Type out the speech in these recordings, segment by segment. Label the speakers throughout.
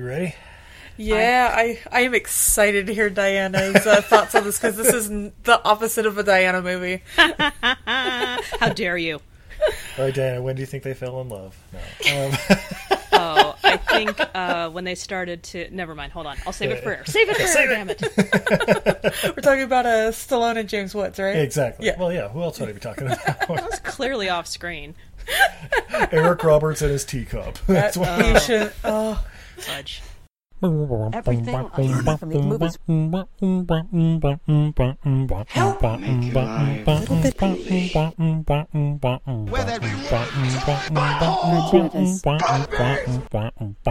Speaker 1: You ready?
Speaker 2: Yeah, I, I am excited to hear Diana's uh, thoughts on this because this is n- the opposite of a Diana movie.
Speaker 3: How dare you?
Speaker 1: All right, Diana. When do you think they fell in love? No. Um,
Speaker 3: Oh, I think uh, when they started to. Never mind. Hold on. I'll save it for air. Save it for air. Damn it.
Speaker 2: We're talking about uh, Stallone and James Woods, right?
Speaker 1: exactly.
Speaker 2: Yeah.
Speaker 1: Well, yeah. Who else would I be talking about?
Speaker 3: It's clearly off screen.
Speaker 1: Eric Roberts and his teacup. That's what.
Speaker 2: You should. Oh,
Speaker 3: Fudge.
Speaker 4: Everything I learned from these movies.
Speaker 5: Help make your life a little bit
Speaker 4: Where that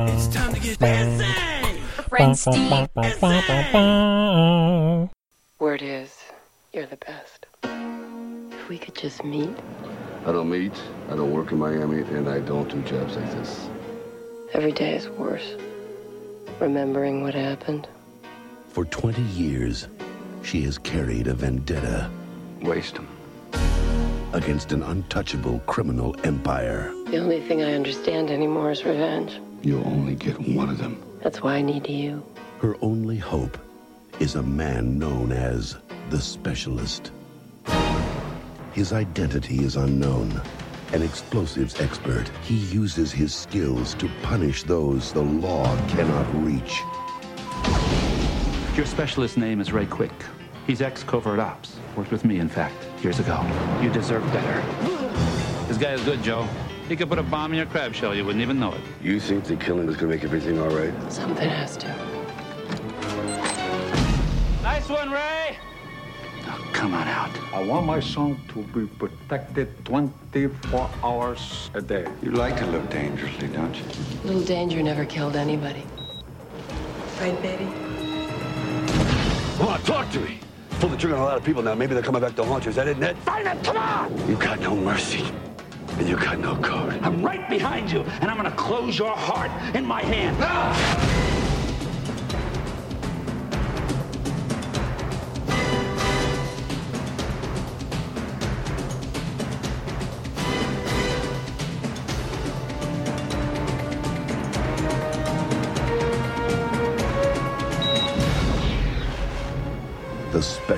Speaker 5: It's time to get fancy.
Speaker 6: Friend Steve.
Speaker 7: Word is, you're the best. If we could just meet.
Speaker 8: I don't meet, I don't work in Miami, and I don't do jobs like this.
Speaker 7: Every day is worse. Remembering what happened.
Speaker 9: For 20 years, she has carried a vendetta
Speaker 8: Waste them.
Speaker 9: against an untouchable criminal empire.
Speaker 7: The only thing I understand anymore is revenge.
Speaker 8: You'll only get one of them.
Speaker 7: That's why I need you.
Speaker 9: Her only hope is a man known as the Specialist. His identity is unknown. An explosives expert, he uses his skills to punish those the law cannot reach.
Speaker 10: Your specialist name is Ray Quick. He's ex covert ops. Worked with me, in fact, years ago. You deserve better. This guy is good, Joe. He could put a bomb in your crab shell. You wouldn't even know it.
Speaker 8: You think the killing is gonna make everything all right?
Speaker 7: Something has to.
Speaker 10: Nice one, Ray. Now, come on out.
Speaker 11: I want my son to be protected 24 hours a day.
Speaker 5: You like to live dangerously, don't you?
Speaker 7: Little danger never killed anybody.
Speaker 2: right, baby.
Speaker 8: Come on, talk to me. Pull the trigger on a lot of people now. Maybe they're coming back to haunt you. Is that it, Ned?
Speaker 5: Find him, come on!
Speaker 8: You got no mercy. And you got no code.
Speaker 5: I'm right behind you, and I'm gonna close your heart in my hand.
Speaker 9: The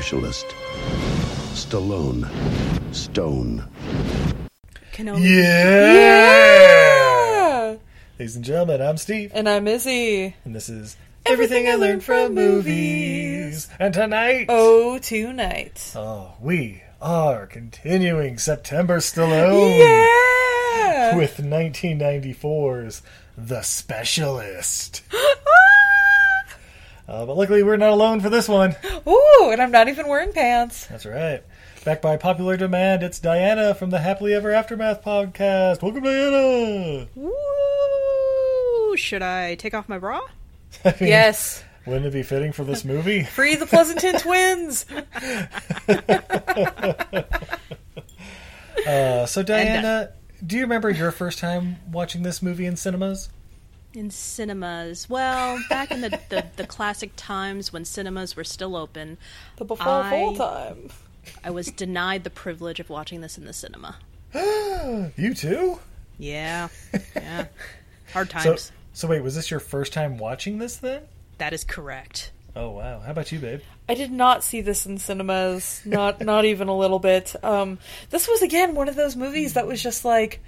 Speaker 9: Specialist. Stallone. Stone.
Speaker 3: Can only.
Speaker 1: Yeah!
Speaker 2: Yeah!
Speaker 1: Ladies and gentlemen, I'm Steve,
Speaker 2: And I'm Izzy.
Speaker 1: and this is Everything I Learned from Movies. And tonight,
Speaker 2: Oh, tonight.
Speaker 1: oh, we are continuing September Stallone
Speaker 2: Yeah!
Speaker 1: with 1994's The Specialist. Uh, but luckily, we're not alone for this one.
Speaker 2: Ooh, and I'm not even wearing pants.
Speaker 1: That's right. Back by popular demand, it's Diana from the Happily Ever Aftermath podcast. Welcome, Diana.
Speaker 3: Woo! Should I take off my bra?
Speaker 1: I mean,
Speaker 2: Yes.
Speaker 1: Wouldn't it be fitting for this movie?
Speaker 2: Free the Pleasanton twins.
Speaker 1: Uh, so, Diana, do you remember your first time watching this movie in cinemas?
Speaker 3: In cinemas. Well, back in the, the, the classic times when cinemas were still open,
Speaker 2: The before
Speaker 3: I-
Speaker 2: full time.
Speaker 3: I was denied the privilege of watching this in the cinema.
Speaker 1: You too?
Speaker 3: Yeah. Yeah. Hard
Speaker 1: So,
Speaker 3: times.
Speaker 1: so wait, was this your first time watching this then?
Speaker 3: that is correct.
Speaker 1: Oh wow! How about you, babe?
Speaker 2: I did not see this in cinemas. Not not even a little bit. Um, this was again one of those movies that was just like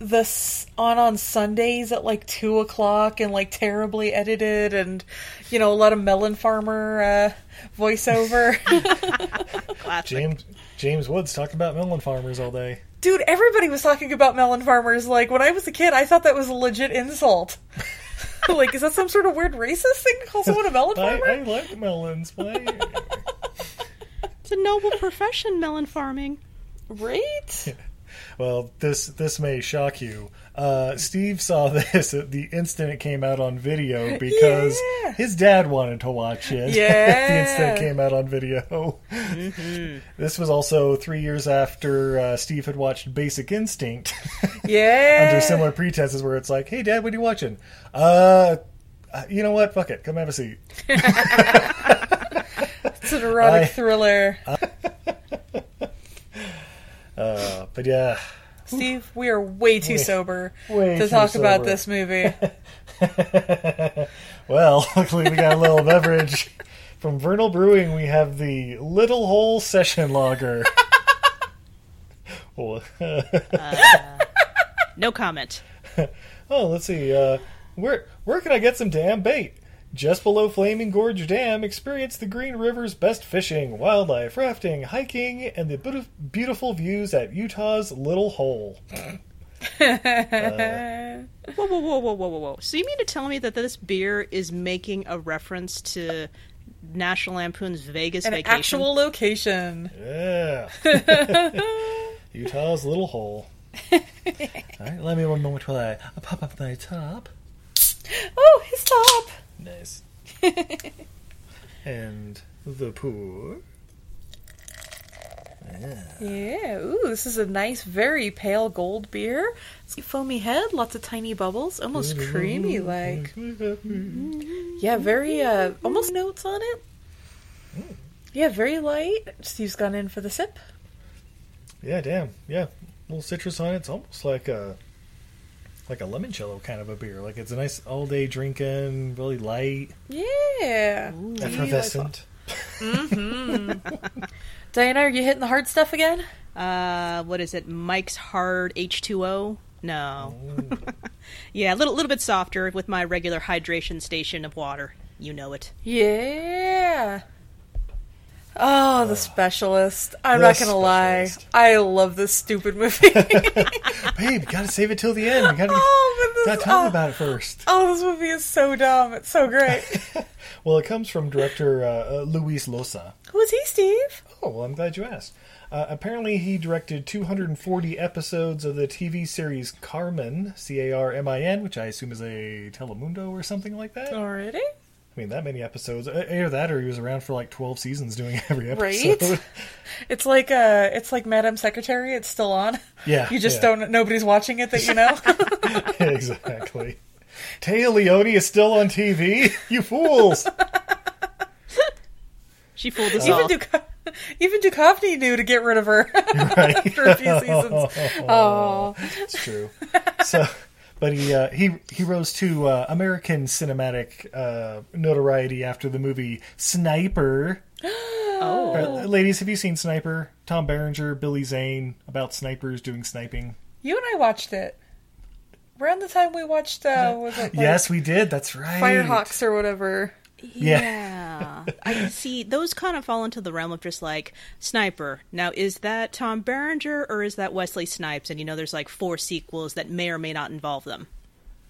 Speaker 2: this on on Sundays at like two o'clock and like terribly edited and you know a lot of Melon Farmer uh, voiceover.
Speaker 3: Classic.
Speaker 1: James James Woods talking about melon farmers all day.
Speaker 2: Dude, everybody was talking about melon farmers. Like when I was a kid, I thought that was a legit insult. like, is that some sort of weird racist thing to call someone a melon
Speaker 1: I,
Speaker 2: farmer?
Speaker 1: I like melons. Why?
Speaker 3: It's a noble profession, melon farming.
Speaker 2: Right?
Speaker 1: Well, this this may shock you. Uh, Steve saw this the instant it came out on video because
Speaker 2: Yeah.
Speaker 1: his dad wanted to watch it.
Speaker 2: Yeah.
Speaker 1: the instant it came out on video. This was also three years after uh, Steve had watched Basic Instinct
Speaker 2: Yeah.
Speaker 1: under similar pretenses, where it's like, "Hey, Dad, what are you watching?" Uh, uh, you know what? Fuck it. Come have a seat.
Speaker 2: It's an erotic
Speaker 1: I-
Speaker 2: thriller.
Speaker 1: Uh, but yeah,
Speaker 2: Steve, we are way too
Speaker 1: Way-
Speaker 2: sober
Speaker 1: way
Speaker 2: to
Speaker 1: too
Speaker 2: talk about this movie.
Speaker 1: Well, luckily we got a little beverage from Vernal Brewing. We have the Little Hole Session Lager. Well,
Speaker 3: No comment.
Speaker 1: oh, let's see. Uh, where where can I get some damn bait? Just below Flaming Gorge Dam, experience the Green River's best fishing, wildlife, rafting, hiking, and the beautiful views at Utah's Little Hole.
Speaker 3: Whoa, whoa, whoa, whoa, whoa, whoa, whoa. So you mean to tell me that this beer is making a reference to National Lampoon's Vegas
Speaker 2: An
Speaker 3: Vacation?
Speaker 2: actual location.
Speaker 1: Yeah. Utah's Little Hole. All right, let me one moment while I pop up my top.
Speaker 2: Oh, his top.
Speaker 1: Nice. and the pour.
Speaker 2: Yeah. Ooh, this is a nice, very pale gold beer. It's a foamy head, lots of tiny bubbles, almost creamy like. Yeah, very uh almost notes on it. Yeah, very light. Steve's gone in for the sip.
Speaker 1: Yeah, damn. Yeah, little citrus on it. It's almost like a like a limoncello kind of a beer. Like it's a nice all day drinking, really light,
Speaker 2: Yeah.
Speaker 1: effervescent.
Speaker 2: Diana, are you hitting the hard stuff again?
Speaker 3: Uh, what is it? Mike's Hard H2O? No. yeah, a little, little bit softer with my regular hydration station of water. You know it.
Speaker 2: Yeah. Oh, the specialist. I'm
Speaker 1: The
Speaker 2: not gonna lie. I love this stupid movie.
Speaker 1: Babe, gotta save it till the end. We gotta,
Speaker 2: oh, but
Speaker 1: gotta
Speaker 2: this,
Speaker 1: talk
Speaker 2: oh,
Speaker 1: about it first.
Speaker 2: oh, this movie is so dumb. It's so great.
Speaker 1: Well, it comes from director uh, uh, Luis Llosa.
Speaker 2: Who is he, Steve?
Speaker 1: Oh, well, I'm glad you asked. Uh, apparently, he directed 240 episodes of the TV series Carmen, C A R M I N, which I assume is a Telemundo or something like that.
Speaker 2: Already?
Speaker 1: I mean, that many episodes. Either that or he was around for like 12 seasons doing every episode.
Speaker 2: Right?
Speaker 1: episode.
Speaker 2: It's like uh it's like Madam Secretary, it's still on.
Speaker 1: Yeah,
Speaker 2: You just
Speaker 1: yeah.
Speaker 2: don't nobody's watching it that you know.
Speaker 1: exactly. Téa Leoni is still on TV? You fools!
Speaker 3: She fooled us
Speaker 2: even
Speaker 3: all.
Speaker 2: Duco- even Duchovny knew to get rid of her
Speaker 1: Right.
Speaker 2: after a few seasons. Oh.
Speaker 1: It's true. So, but he uh, he he rose to uh, American cinematic uh, notoriety after the movie Sniper.
Speaker 3: oh.
Speaker 1: Uh, ladies, have you seen Sniper? Tom Berenger, Billy Zane about snipers doing sniping.
Speaker 2: You and I watched it. Around the time we watched uh was it like
Speaker 1: yes, we did. That's right.
Speaker 2: Firehawks or whatever.
Speaker 1: Yeah.
Speaker 3: Yeah. I can see those kind of fall into the realm of just like Sniper. Now, is that Tom Berenger or is that Wesley Snipes? And you know, there's like four sequels that may or may not involve them.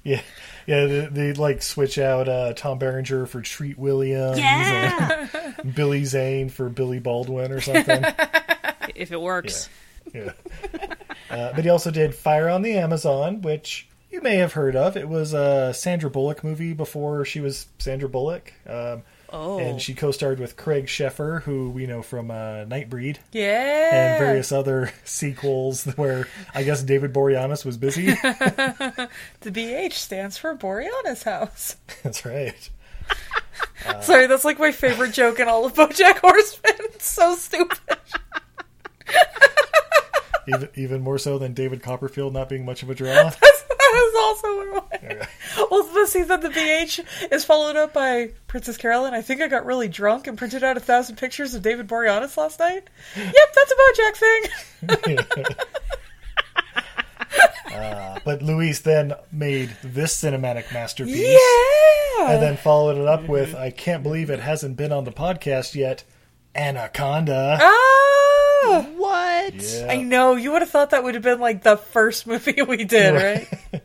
Speaker 1: Yeah, yeah. They, they like switch out uh, Tom Berenger for Treat Williams.
Speaker 3: Yeah.
Speaker 1: Billy Zane for Billy Baldwin or something.
Speaker 3: if it works.
Speaker 1: yeah. Uh, but he also did Fire on the Amazon, which you may have heard of. It was a Sandra Bullock movie before she was Sandra Bullock. Um,
Speaker 3: Oh.
Speaker 1: And she co-starred with Craig Sheffer, who we know from uh, Nightbreed.
Speaker 2: Yeah.
Speaker 1: And various other sequels where I guess David Boreanaz was busy.
Speaker 2: the BH stands for Boreanaz House.
Speaker 1: That's right.
Speaker 2: Sorry, that's like my favorite joke in all of BoJack Horseman. It's so stupid.
Speaker 1: Even, even more so than David Copperfield not being much of a draw.
Speaker 2: that is also one of my. Well, the scene that the BH is followed up by Princess Carolyn. I think I got really drunk and printed out a thousand pictures of David Boreanaz last night. Yep, that's a BoJack thing.
Speaker 1: Uh, but Luis then made this cinematic masterpiece.
Speaker 2: Yeah.
Speaker 1: And then followed it up with I can't believe it hasn't been on the podcast yet. Anaconda.
Speaker 2: Ah!
Speaker 3: What?
Speaker 1: Yeah.
Speaker 2: I know. You would have thought that would have been like the first movie we did, right?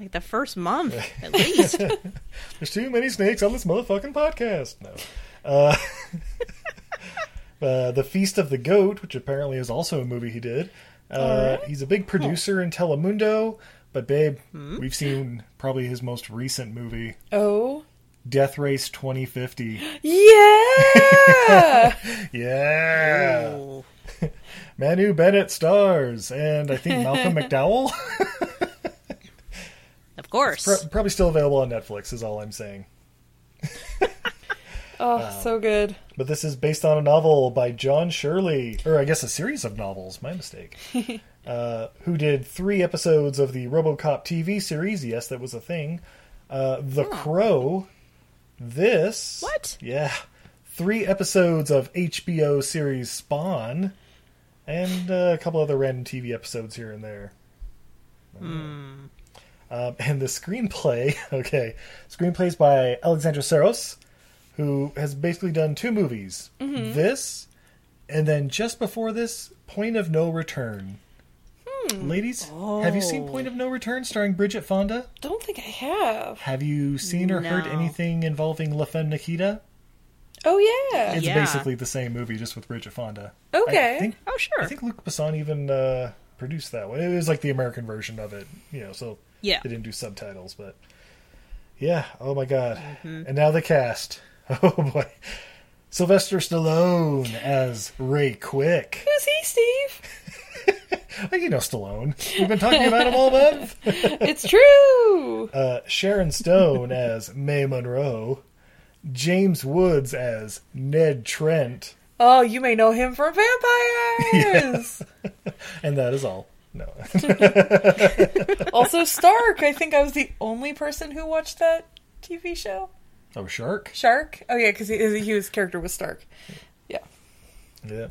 Speaker 3: Like the first month, at least.
Speaker 1: There's too many snakes on this motherfucking podcast. No. Uh, uh, the Feast of the Goat, which apparently is also a movie he did. Uh, He's a big producer in Telemundo, but babe, we've seen probably his most recent movie,
Speaker 2: Oh.
Speaker 1: Death Race 2050.
Speaker 2: Yeah.
Speaker 1: Yeah.
Speaker 3: Ooh.
Speaker 1: Manu Bennett stars, and I think Malcolm McDowell.
Speaker 3: Of course.
Speaker 1: Pro- probably still available on Netflix, is all I'm saying.
Speaker 2: oh, so good.
Speaker 1: But this is based on a novel by John Shirley, or I guess a series of novels, my mistake, uh, who did three episodes of the Robocop TV series. Yes, that was a thing. Uh, the Crow. This.
Speaker 3: What?
Speaker 1: Yeah. Three episodes of HBO series Spawn, and uh, a couple other random TV episodes here and there. Um, and the screenplay, okay, screenplays by Alexandra Seros, who has basically done two movies. This, and then just before this, Point of No Return. Ladies, have you seen Point of No Return starring Bridget Fonda?
Speaker 2: Don't think I have.
Speaker 1: Have you seen or heard anything involving La Femme Nikita?
Speaker 2: Oh yeah.
Speaker 1: It's
Speaker 3: Yeah.
Speaker 1: basically the same movie, just with Bridget Fonda.
Speaker 2: Okay.
Speaker 1: I think,
Speaker 3: Oh, sure.
Speaker 1: I think Luc Besson even uh, produced that one. It was like the American version of it, you know, so
Speaker 3: Yeah.
Speaker 1: they didn't do subtitles, but yeah. Oh my god!
Speaker 3: Mm-hmm.
Speaker 1: And now the cast. Oh boy, Sylvester Stallone as Ray Quick.
Speaker 2: Who's he, Steve?
Speaker 1: Well, you know Stallone. We've been talking about him all month.
Speaker 2: it's true.
Speaker 1: Uh, Sharon Stone as May Monroe. James Woods as Ned Trent,
Speaker 2: Oh, you may know him from Vampires.
Speaker 1: and that is all. No,
Speaker 2: also Stark. I think I was the only person who watched that TV show.
Speaker 1: oh Shark.
Speaker 2: Shark. Oh yeah, because he, his character was Stark. Yeah.
Speaker 1: Yeah.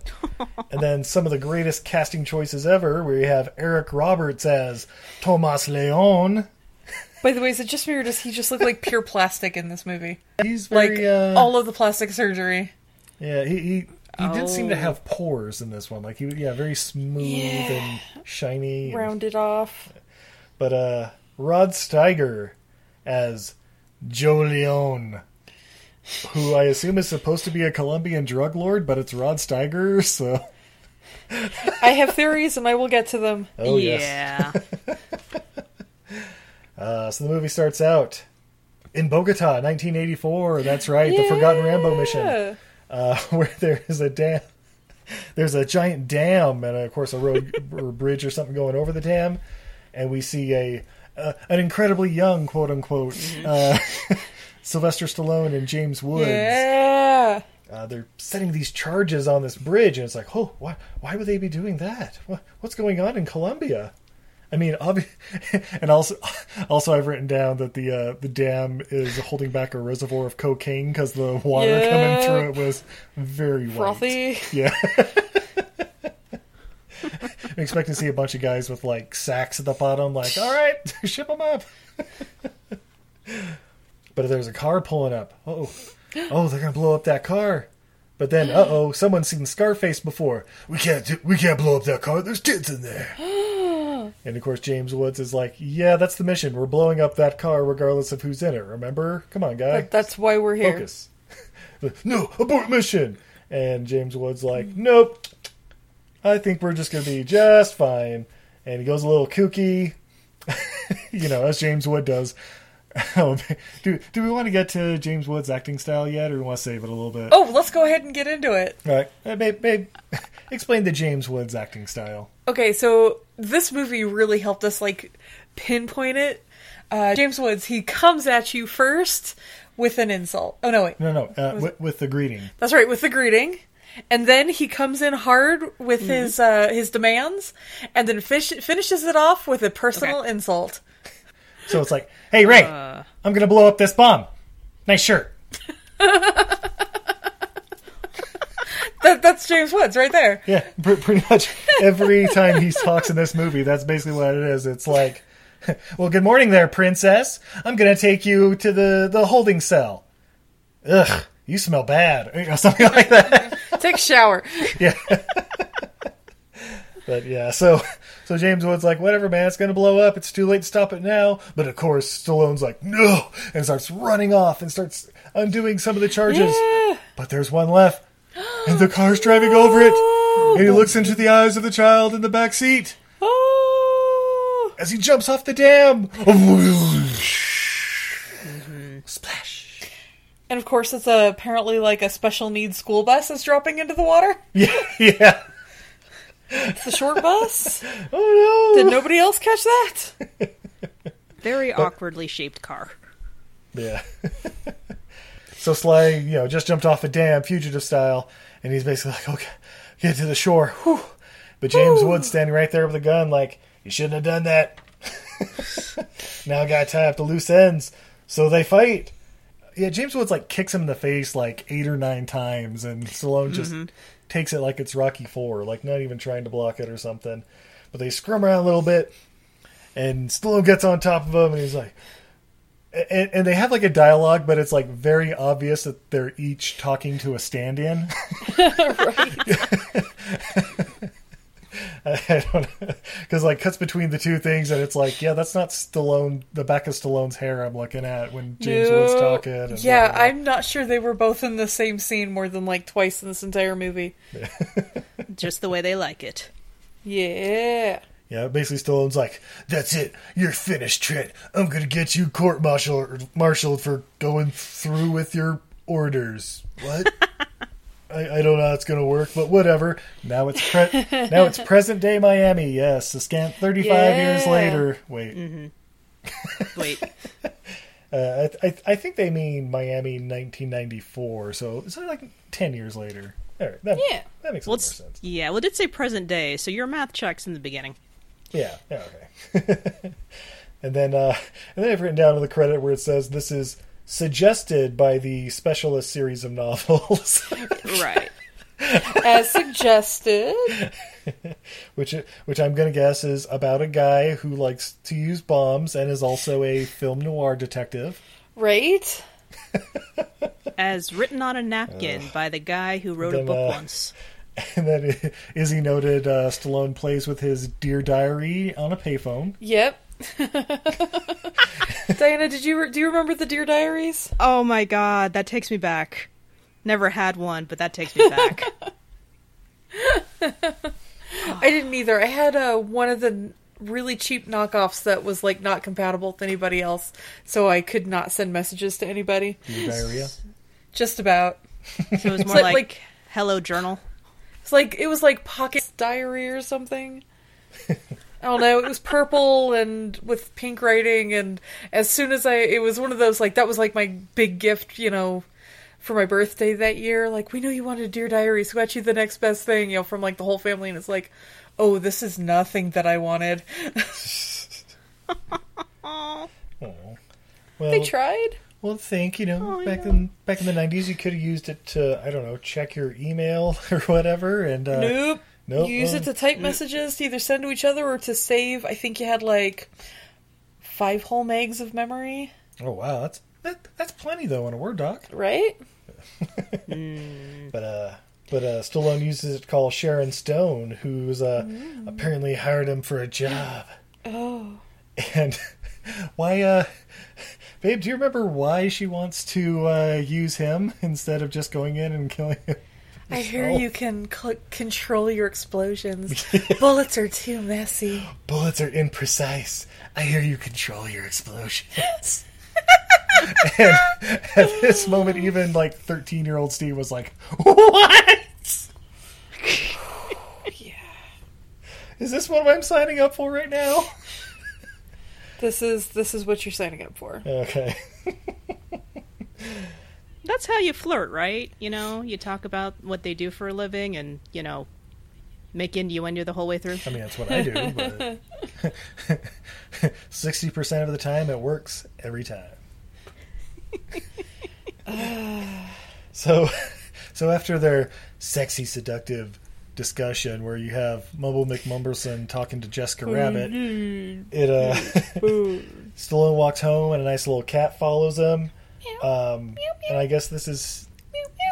Speaker 1: and then some of the greatest casting choices ever, where you have Eric Roberts as Tomas Leon.
Speaker 2: By the way, is it just me or does he just look like pure plastic in this movie?
Speaker 1: He's
Speaker 2: Like
Speaker 1: uh,
Speaker 2: all of the plastic surgery.
Speaker 1: yeah, he he, he did seem to
Speaker 3: Oh.
Speaker 1: have pores in this one. Like he, yeah, very smooth
Speaker 2: Yeah.
Speaker 1: and shiny. and-
Speaker 2: Rounded off.
Speaker 1: but uh, Rod Steiger as Joe Leon, who I assume is supposed to be a Colombian drug lord, but it's Rod Steiger, so
Speaker 2: I have theories and I will get to them.
Speaker 1: oh yes.
Speaker 3: yeah.
Speaker 1: Uh, so the movie starts out in Bogota, 1984. That's right, the Forgotten Rambo mission,
Speaker 2: Yeah.
Speaker 1: Uh, where there is a dam. There's a giant dam, and of course a road or bridge or something going over the dam, and we see a uh, an incredibly young, quote unquote, uh, Sylvester Stallone and James Woods.
Speaker 2: Yeah.
Speaker 1: Uh, they're setting these charges on this bridge, and it's like, oh, why, why would they be doing that? What, what's going on in Colombia? I mean, obvi- and also, also, I've written down that the uh, the dam is holding back a reservoir of cocaine because the water
Speaker 2: Yeah.
Speaker 1: coming through it was very white.
Speaker 2: Frothy.
Speaker 1: Yeah. I'm expecting to see a bunch of guys with like sacks at the bottom, like, all right, ship them up. but there's a car pulling up. Oh, oh, they're gonna blow up that car. But then, uh oh, someone's seen Scarface before. We can't, do, we can't blow up that car. There's kids in there. and of course, James Woods is like, "Yeah, that's the mission. We're blowing up that car, regardless of who's in it. Remember? Come on, guy.
Speaker 2: But that's why we're here.
Speaker 1: Focus. no, abort mission. And James Woods like, nope. I think we're just gonna be just fine. And he goes a little kooky, you know, as James Wood does. Oh, do do we want to get to James Wood's acting style yet, or do we want to save it a little bit?
Speaker 2: Oh, let's go ahead and get into it.
Speaker 1: All right, uh, babe, babe, explain the James Woods acting style.
Speaker 2: Okay, so this movie really helped us like pinpoint it. Uh, James Woods, he comes at you first with an insult. Oh no, wait,
Speaker 1: No, no, uh, with, with the greeting.
Speaker 2: that's right, with the greeting, and then he comes in hard with his uh, his demands, and then fish- finishes it off with a personal insult.
Speaker 1: So it's like, hey Ray, I'm gonna blow up this bomb. Nice shirt.
Speaker 2: That, that's James Woods right there.
Speaker 1: Yeah, pr- pretty much every time he talks in this movie, that's basically what it is. It's like, well, good morning there, princess. I'm going to take you to the, the holding cell. Ugh, you smell bad. You know, something like that.
Speaker 2: Take a shower.
Speaker 1: Yeah. but yeah, so so James Wood's like, whatever, man, it's going to blow up. It's too late to stop it now. But of course, Stallone's like, no, and starts running off and starts undoing some of the charges.
Speaker 2: Yeah.
Speaker 1: But there's one left, and the car's driving over it. And he looks into the eyes of the child in the back seat
Speaker 2: Oh.
Speaker 1: as he jumps off the dam. Splash.
Speaker 2: And of course, it's a, apparently like a special needs school bus is dropping into the water.
Speaker 1: Yeah, yeah.
Speaker 2: It's the short bus.
Speaker 1: Oh no.
Speaker 2: Did nobody else catch that?
Speaker 3: Very awkwardly shaped car.
Speaker 1: Yeah. So Sly, you know, just jumped off a dam, fugitive style, and he's basically like, okay, get to the shore. Whew. But James Woods standing right there with a gun, like, you shouldn't have done that. now I gotta tie up the loose ends. So they fight. Yeah, James Woods like kicks him in the face like eight or nine times, and Stallone just mm-hmm. takes it like it's Rocky Four, like not even trying to block it or something. But they scrum around a little bit, and Stallone gets on top of him, and he's like, and, and they have like a dialogue, but it's like very obvious that they're each talking to a stand-in. I don't because like cuts between the two things, and it's like, yeah, that's not Stallone, the back of Stallone's hair I'm looking at when James Woods talking. and
Speaker 2: Yeah,
Speaker 1: whatnot.
Speaker 2: I'm not sure they were both in the same scene more than like twice in this entire movie.
Speaker 3: Just the way they like it.
Speaker 2: Yeah.
Speaker 1: Yeah, basically Stallone's like, "That's it, you're finished, Trent. I'm gonna get you court martial marshaled for going through with your orders." What? I, I don't know how it's gonna work, but whatever. Now it's pre- now it's present day Miami. Yes, a scant 35 years later. Wait,
Speaker 3: Wait,
Speaker 1: uh, I, I I think they mean Miami 1994, so it's like 10 years later. All right, that,
Speaker 2: Yeah.
Speaker 1: that makes
Speaker 3: well,
Speaker 1: more sense.
Speaker 3: yeah, well, it did say present day, so your math checks in the beginning.
Speaker 1: Yeah, yeah, okay. and then uh and then I've written down in the credit where it says this is suggested by the specialist series of novels.
Speaker 3: Right.
Speaker 2: As suggested.
Speaker 1: which which I'm gonna guess is about a guy who likes to use bombs and is also a film noir detective.
Speaker 2: Right?
Speaker 3: As written on a napkin by the guy who wrote a book
Speaker 1: uh,
Speaker 3: once.
Speaker 1: And then Izzy noted uh, Stallone plays with his Dear Diary on a payphone.
Speaker 2: Yep. Diana, did you do you remember the Dear Diaries?
Speaker 3: Oh my god, that takes me back. Never had one, but that takes me back.
Speaker 2: I didn't either. I had uh, one of the really cheap knockoffs that was like not compatible with anybody else, so I could not send messages to anybody.
Speaker 1: Dear Diarrhea.
Speaker 2: Just about.
Speaker 3: So it was more
Speaker 2: like-
Speaker 3: like,
Speaker 2: like-
Speaker 3: Hello Journal.
Speaker 2: It's like it was like pocket diary or something. I don't know. It was purple and with pink writing, and as soon as I, it was one of those like that was like my big gift, you know, for my birthday that year. Like we know you wanted a dear diary, so got you the next best thing, you know, from like the whole family, and it's like, oh, this is nothing that I wanted.
Speaker 1: Well,
Speaker 2: they tried.
Speaker 1: Well, think you know
Speaker 3: Oh,
Speaker 1: back
Speaker 3: yeah.
Speaker 1: in back in the nineties, you could have used it to I don't know check your email or whatever, and uh,
Speaker 2: nope.
Speaker 1: nope,
Speaker 2: You use it to type messages to either send to each other or to save. I think you had like five whole megs of memory,
Speaker 1: Oh wow, that's that, that's plenty though in a Word doc.
Speaker 2: right?
Speaker 1: But uh, but uh, Stallone uses it to call Sharon Stone, who's uh, apparently hired him for a job.
Speaker 2: Oh.
Speaker 1: And why, uh, babe? Do you remember why she wants to uh, use him instead of just going in and killing him?
Speaker 2: I hear you can cl- control your explosions. Bullets are too messy.
Speaker 1: Bullets are imprecise. I hear you control your explosions. and at this moment, even like thirteen-year-old Steve was like, "What?
Speaker 2: Yeah.
Speaker 1: Is this what I'm signing up for right now?"
Speaker 2: This is this is what you're signing up for.
Speaker 1: Okay.
Speaker 3: That's how you flirt, right? You know, you talk about what they do for a living and, you know, make innuendo the whole way through.
Speaker 1: I mean, that's what I do, but sixty percent of the time it works every time. so, so after their sexy, seductive discussion, where you have Mumble McMumberson talking to Jessica Rabbit, it uh, Stallone walks home and a nice little cat follows him. Um, and I guess this is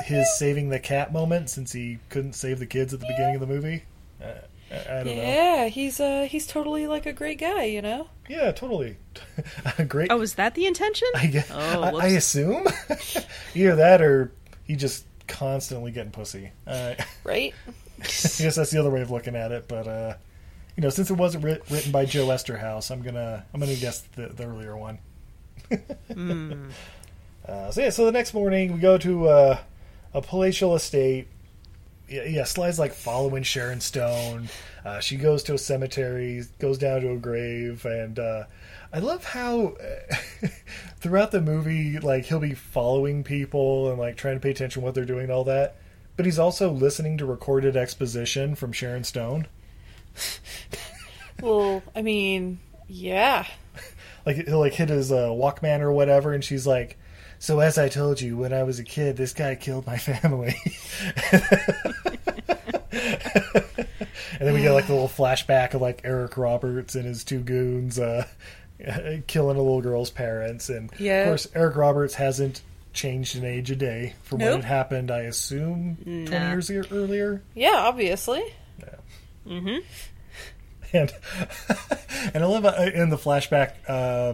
Speaker 1: his saving the cat moment since he couldn't save the kids at the beginning of the movie. Uh, I, I don't know.
Speaker 2: Yeah, he's uh he's totally like a great guy, you know.
Speaker 1: Yeah, totally. Great.
Speaker 3: Oh, is that the intention?
Speaker 1: I, guess,
Speaker 3: Oh,
Speaker 1: I, I assume either that or he just constantly getting pussy. Uh,
Speaker 2: Right?
Speaker 1: I guess that's the other way of looking at it. But uh, you know, since it wasn't writ- written by Joe Eszterhas, I'm gonna I'm gonna guess the, the earlier one. uh, so yeah, so the next morning we go to uh, a palatial estate. Yeah, yeah, Sly's like following Sharon Stone. Uh, she goes to a cemetery, goes down to a grave, and uh, I love how throughout the movie, like he'll be following people and like trying to pay attention to what they're doing and all that, but he's also listening to recorded exposition from Sharon Stone.
Speaker 2: Well, I mean, yeah.
Speaker 1: like he'll like hit his uh, Walkman or whatever, and she's like, "So as I told you when I was a kid, this guy killed my family." and then we get like the little flashback of like Eric Roberts and his two goons uh, killing a little girl's parents, and
Speaker 2: Yeah.
Speaker 1: of course Eric Roberts hasn't changed an age a day from when it happened. I assume twenty years e- earlier.
Speaker 2: Yeah, obviously.
Speaker 3: Mm-hmm.
Speaker 1: and and I love uh, in the flashback, uh,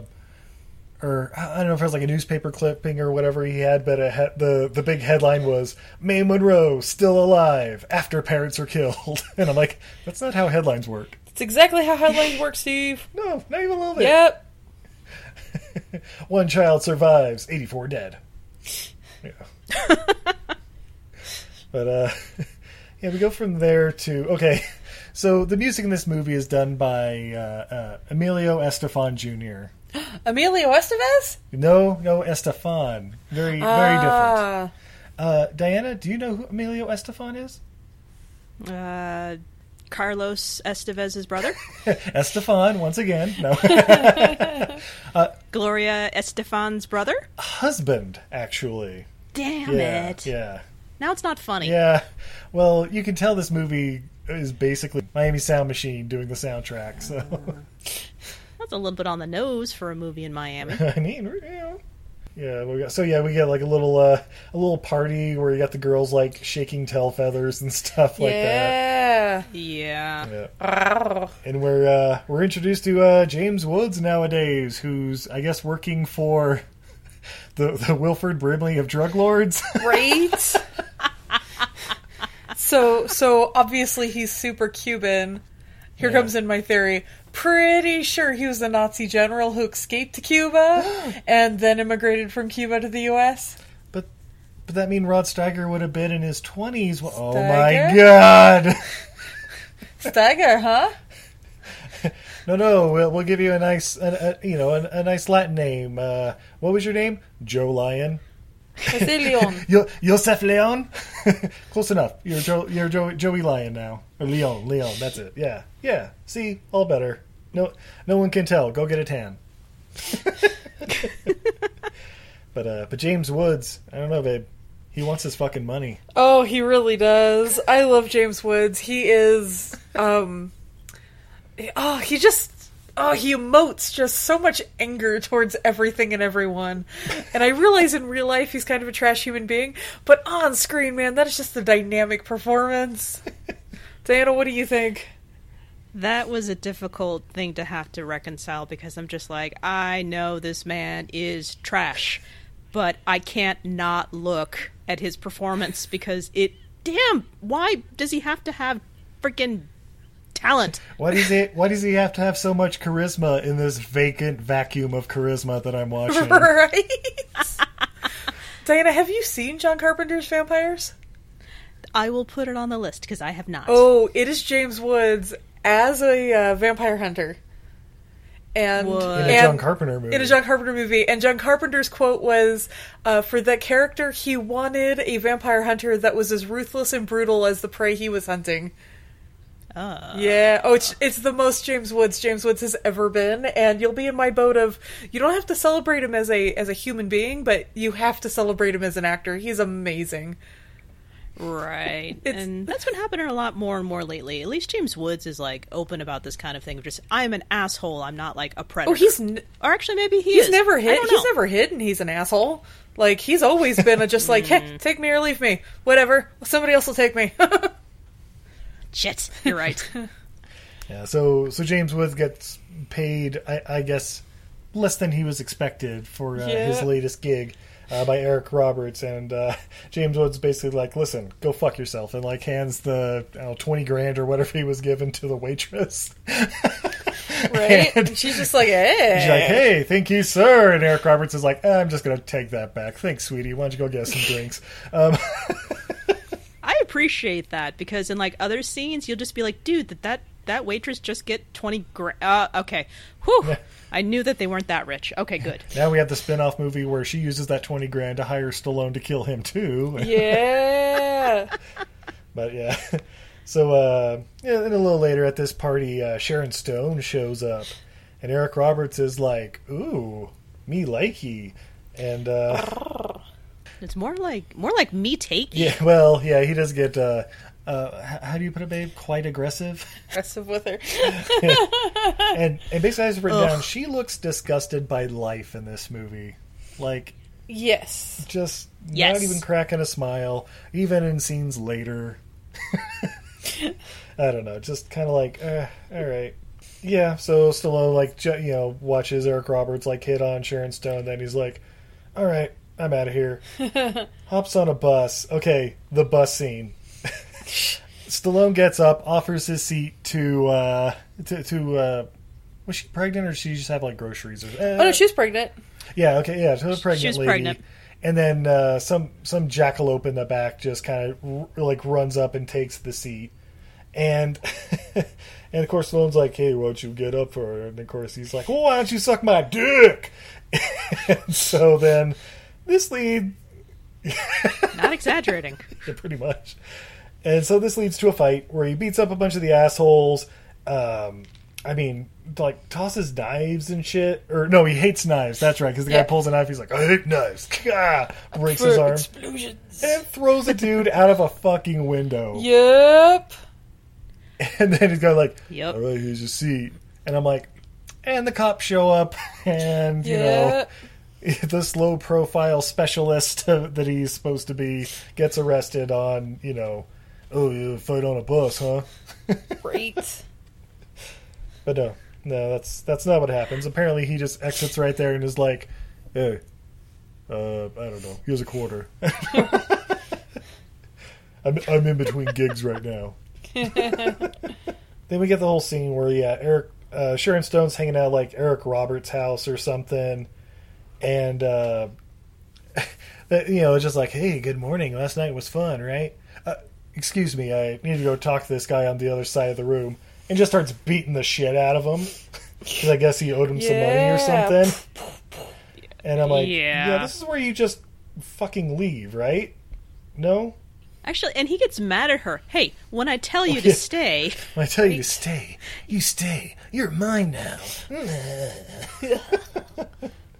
Speaker 1: or I don't know if it was like a newspaper clipping or whatever he had, but had, the the big headline was "Mae Monroe still alive after parents are killed," and I'm like, that's not how headlines work.
Speaker 2: It's exactly how headlines work, Steve.
Speaker 1: No, not even a little bit.
Speaker 2: Yep.
Speaker 1: One child survives, 84 dead. Yeah. but uh yeah, we go from there to okay. So the music in this movie is done by uh, uh, Emilio Estefan Jr.
Speaker 2: Emilio Estevez?
Speaker 1: No, no Estefan. Very, very different.
Speaker 2: Ah.
Speaker 1: Uh, Diana, do you know who Emilio Estefan is?
Speaker 3: Uh, Carlos Estevez's brother,
Speaker 1: Estefan, once again. No.
Speaker 3: Uh, Gloria Estefan's brother.
Speaker 1: Husband, actually.
Speaker 3: Damn
Speaker 1: yeah,
Speaker 3: it!
Speaker 1: Yeah.
Speaker 3: Now it's not funny.
Speaker 1: Yeah. Well, you can tell this movie is basically Miami Sound Machine doing the soundtrack. So,
Speaker 3: That's a little bit on the nose for a movie in Miami.
Speaker 1: I mean, you know. Yeah, we got, so yeah, we got like a little uh, a little party where you got the girls like shaking tail feathers and stuff like that.
Speaker 2: yeah.
Speaker 3: Yeah.
Speaker 1: Yeah. And we're uh, we're introduced to uh, James Woods nowadays, who's I guess working for the the Wilford Brimley of drug lords.
Speaker 2: Right? so so obviously he's super Cuban. Here
Speaker 1: Yeah.
Speaker 2: comes in my theory. Pretty sure he was a Nazi general who escaped to Cuba and then immigrated from Cuba to the US.
Speaker 1: but but that mean Rod Steiger would have been in his twenties. Oh my god!
Speaker 2: Steiger, huh?
Speaker 1: No, no, we'll, we'll give you a nice, a, a, you know, a, a nice Latin name. Uh, what was your name? Joe Lion.
Speaker 2: Jose Leon.
Speaker 1: Yo, Joseph Leon. Close enough. You're Joe, you're Joe, Joey Lion now, or Leon. Leon. That's it. Yeah, yeah. See, all better. No, no one can tell. Go get a tan. but uh, but James Woods, I don't know, babe. He wants his fucking money.
Speaker 2: Oh, he really does. I love James Woods. He is um oh, he just oh, he emotes just so much anger towards everything and everyone. And I realize in real life he's kind of a trash human being, but on screen, man, that is just the dynamic performance. Diana, what do you think?
Speaker 3: That was a difficult thing to have to reconcile because I'm just like, I know this man is trash, but I can't not look at his performance because it. Damn, why does he have to have freaking talent?
Speaker 1: What is does he? Why does he have to have so much charisma in this vacant vacuum of charisma that I'm watching?
Speaker 2: right? Diana, have you seen John Carpenter's Vampires?
Speaker 3: I will put it on the list because I have not.
Speaker 2: Oh, it is James Woods as a uh, vampire hunter. And,
Speaker 3: What?
Speaker 1: In a
Speaker 2: and-
Speaker 1: John Carpenter movie.
Speaker 2: In a John Carpenter movie. And John Carpenter's quote was uh, for that character, he wanted a vampire hunter that was as ruthless and brutal as the prey he was hunting.
Speaker 3: Uh,
Speaker 2: Yeah. Oh, it's it's the most James Woods James Woods has ever been, and you'll be in my boat of you don't have to celebrate him as a as a human being, but you have to celebrate him as an actor. He's amazing.
Speaker 3: Right.
Speaker 2: It's-
Speaker 3: and that's been happening a lot more and more lately. At least James Woods is like open about this kind of thing. of Just I'm an asshole. I'm not like a predator.
Speaker 2: Oh, he's n-
Speaker 3: or actually maybe he
Speaker 2: he's
Speaker 3: is.
Speaker 2: never
Speaker 3: I
Speaker 2: hit. He's never hidden. He's an asshole. Like he's always been a just like, hey, hmm. take me or leave me, whatever. Somebody else will take me.
Speaker 3: Shit. You're right.
Speaker 1: Yeah, so so James Woods gets paid, I, I guess, less than he was expected for uh,
Speaker 2: Yeah.
Speaker 1: his latest gig uh, by Eric Roberts, and uh, James Woods basically like, listen, go fuck yourself, and like hands the know, twenty grand or whatever he was given to the waitress.
Speaker 2: right?
Speaker 1: And
Speaker 2: And she's just like, hey.
Speaker 1: She's like, hey, thank you, sir, and Eric Roberts is like, eh, I'm just gonna take that back. Thanks, sweetie. Why don't you go get some drinks? Um,
Speaker 3: I appreciate that because in like other scenes, you'll just be like, dude, did that that waitress just get twenty grand? Uh, okay. Whew. I knew that they weren't that rich. Okay, good.
Speaker 1: now we have the spin-off movie where she uses that twenty grand to hire Stallone to kill him too.
Speaker 2: Yeah.
Speaker 1: But yeah. So uh yeah, and a little later at this party, uh, Sharon Stone shows up. and Eric Roberts is like, "Ooh, me likey," and uh,
Speaker 3: It's more like more like me taking.
Speaker 1: yeah, well, yeah, he does get. Uh, uh, how do you put it, babe? Quite aggressive.
Speaker 2: Aggressive with her.
Speaker 1: and and basically, I just written
Speaker 2: Ugh.
Speaker 1: down. She looks disgusted by life in this movie, like
Speaker 2: yes.
Speaker 1: just
Speaker 2: Yes.
Speaker 1: not even cracking a smile, even in scenes later. I don't know, just kind of like, eh, all right, yeah. So Stallone like you know watches Eric Roberts like hit on Sharon Stone, then he's like, all right, I'm out of here. Hops on a bus. Okay, the bus scene. Stallone gets up, offers his seat to uh, to, to uh, was she pregnant or she just have like groceries? Or, eh,
Speaker 2: Oh no, she's pregnant.
Speaker 1: yeah, okay, yeah, to the pregnant
Speaker 3: She's
Speaker 1: lady.
Speaker 3: pregnant.
Speaker 1: And then uh, some some jackalope in the back just kind of r- like runs up and takes the seat, and and of course Stallone's like, "Hey, why don't you get up for her?" And of course he's like, "Well, why don't you suck my dick?" and so then this lead,
Speaker 3: Not exaggerating.
Speaker 1: yeah, pretty much, and so this leads to a fight where he beats up a bunch of the assholes. Um, I mean, like tosses knives and shit. Or no, he hates knives. That's right, because the guy pulls a knife. He's like, I hate knives. Gah! breaks his arm
Speaker 2: Explosions.
Speaker 1: and throws a dude out of a fucking window.
Speaker 2: Yep.
Speaker 1: And then he's got like,
Speaker 3: Yep.
Speaker 1: all right, here's your seat. And I'm like, and the cops show up, and you
Speaker 2: Yeah.
Speaker 1: know, the slow profile specialist that he's supposed to be gets arrested on, you know, oh, you fight on a bus, huh?
Speaker 2: Great.
Speaker 1: But no, no, that's that's not what happens. Apparently, he just exits right there and is like, "Hey, uh, I don't know. Here's a quarter. I'm I'm in between gigs right now." then we get the whole scene where yeah, Eric uh, Sharon Stone's hanging out like Eric Roberts' house or something, and uh, that, you know, it's just like, "Hey, good morning. Last night was fun, right?" Excuse me, I need to go talk to this guy on the other side of the room, and just starts beating the shit out of him because I guess he owed him some money or something. And I'm like,
Speaker 3: Yeah.
Speaker 1: yeah, this is where you just fucking leave, right? No,
Speaker 3: Actually, and he gets mad at her. Hey, when I tell you
Speaker 1: Oh,
Speaker 3: to stay,
Speaker 1: when I tell you to stay, you stay. You're mine now.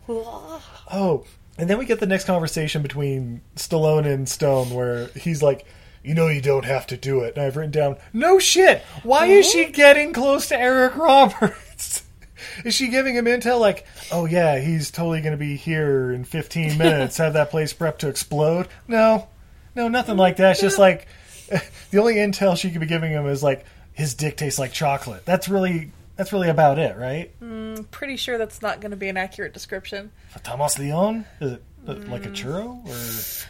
Speaker 1: oh, and then we get the next conversation between Stallone and Stone where he's like, you know, you don't have to do it. And I've written down, no shit. Why is she getting close to Eric Roberts? Is she giving him intel like, oh yeah, he's totally going to be here in 15 minutes, have that place prepped to explode? No, no, nothing like that. It's just like, the only intel she could be giving him is like, his dick tastes like chocolate. That's really, that's really about it, right?
Speaker 2: I'm pretty sure that's not going to be an accurate description.
Speaker 1: For Thomas Leon? Is it uh, like a churro or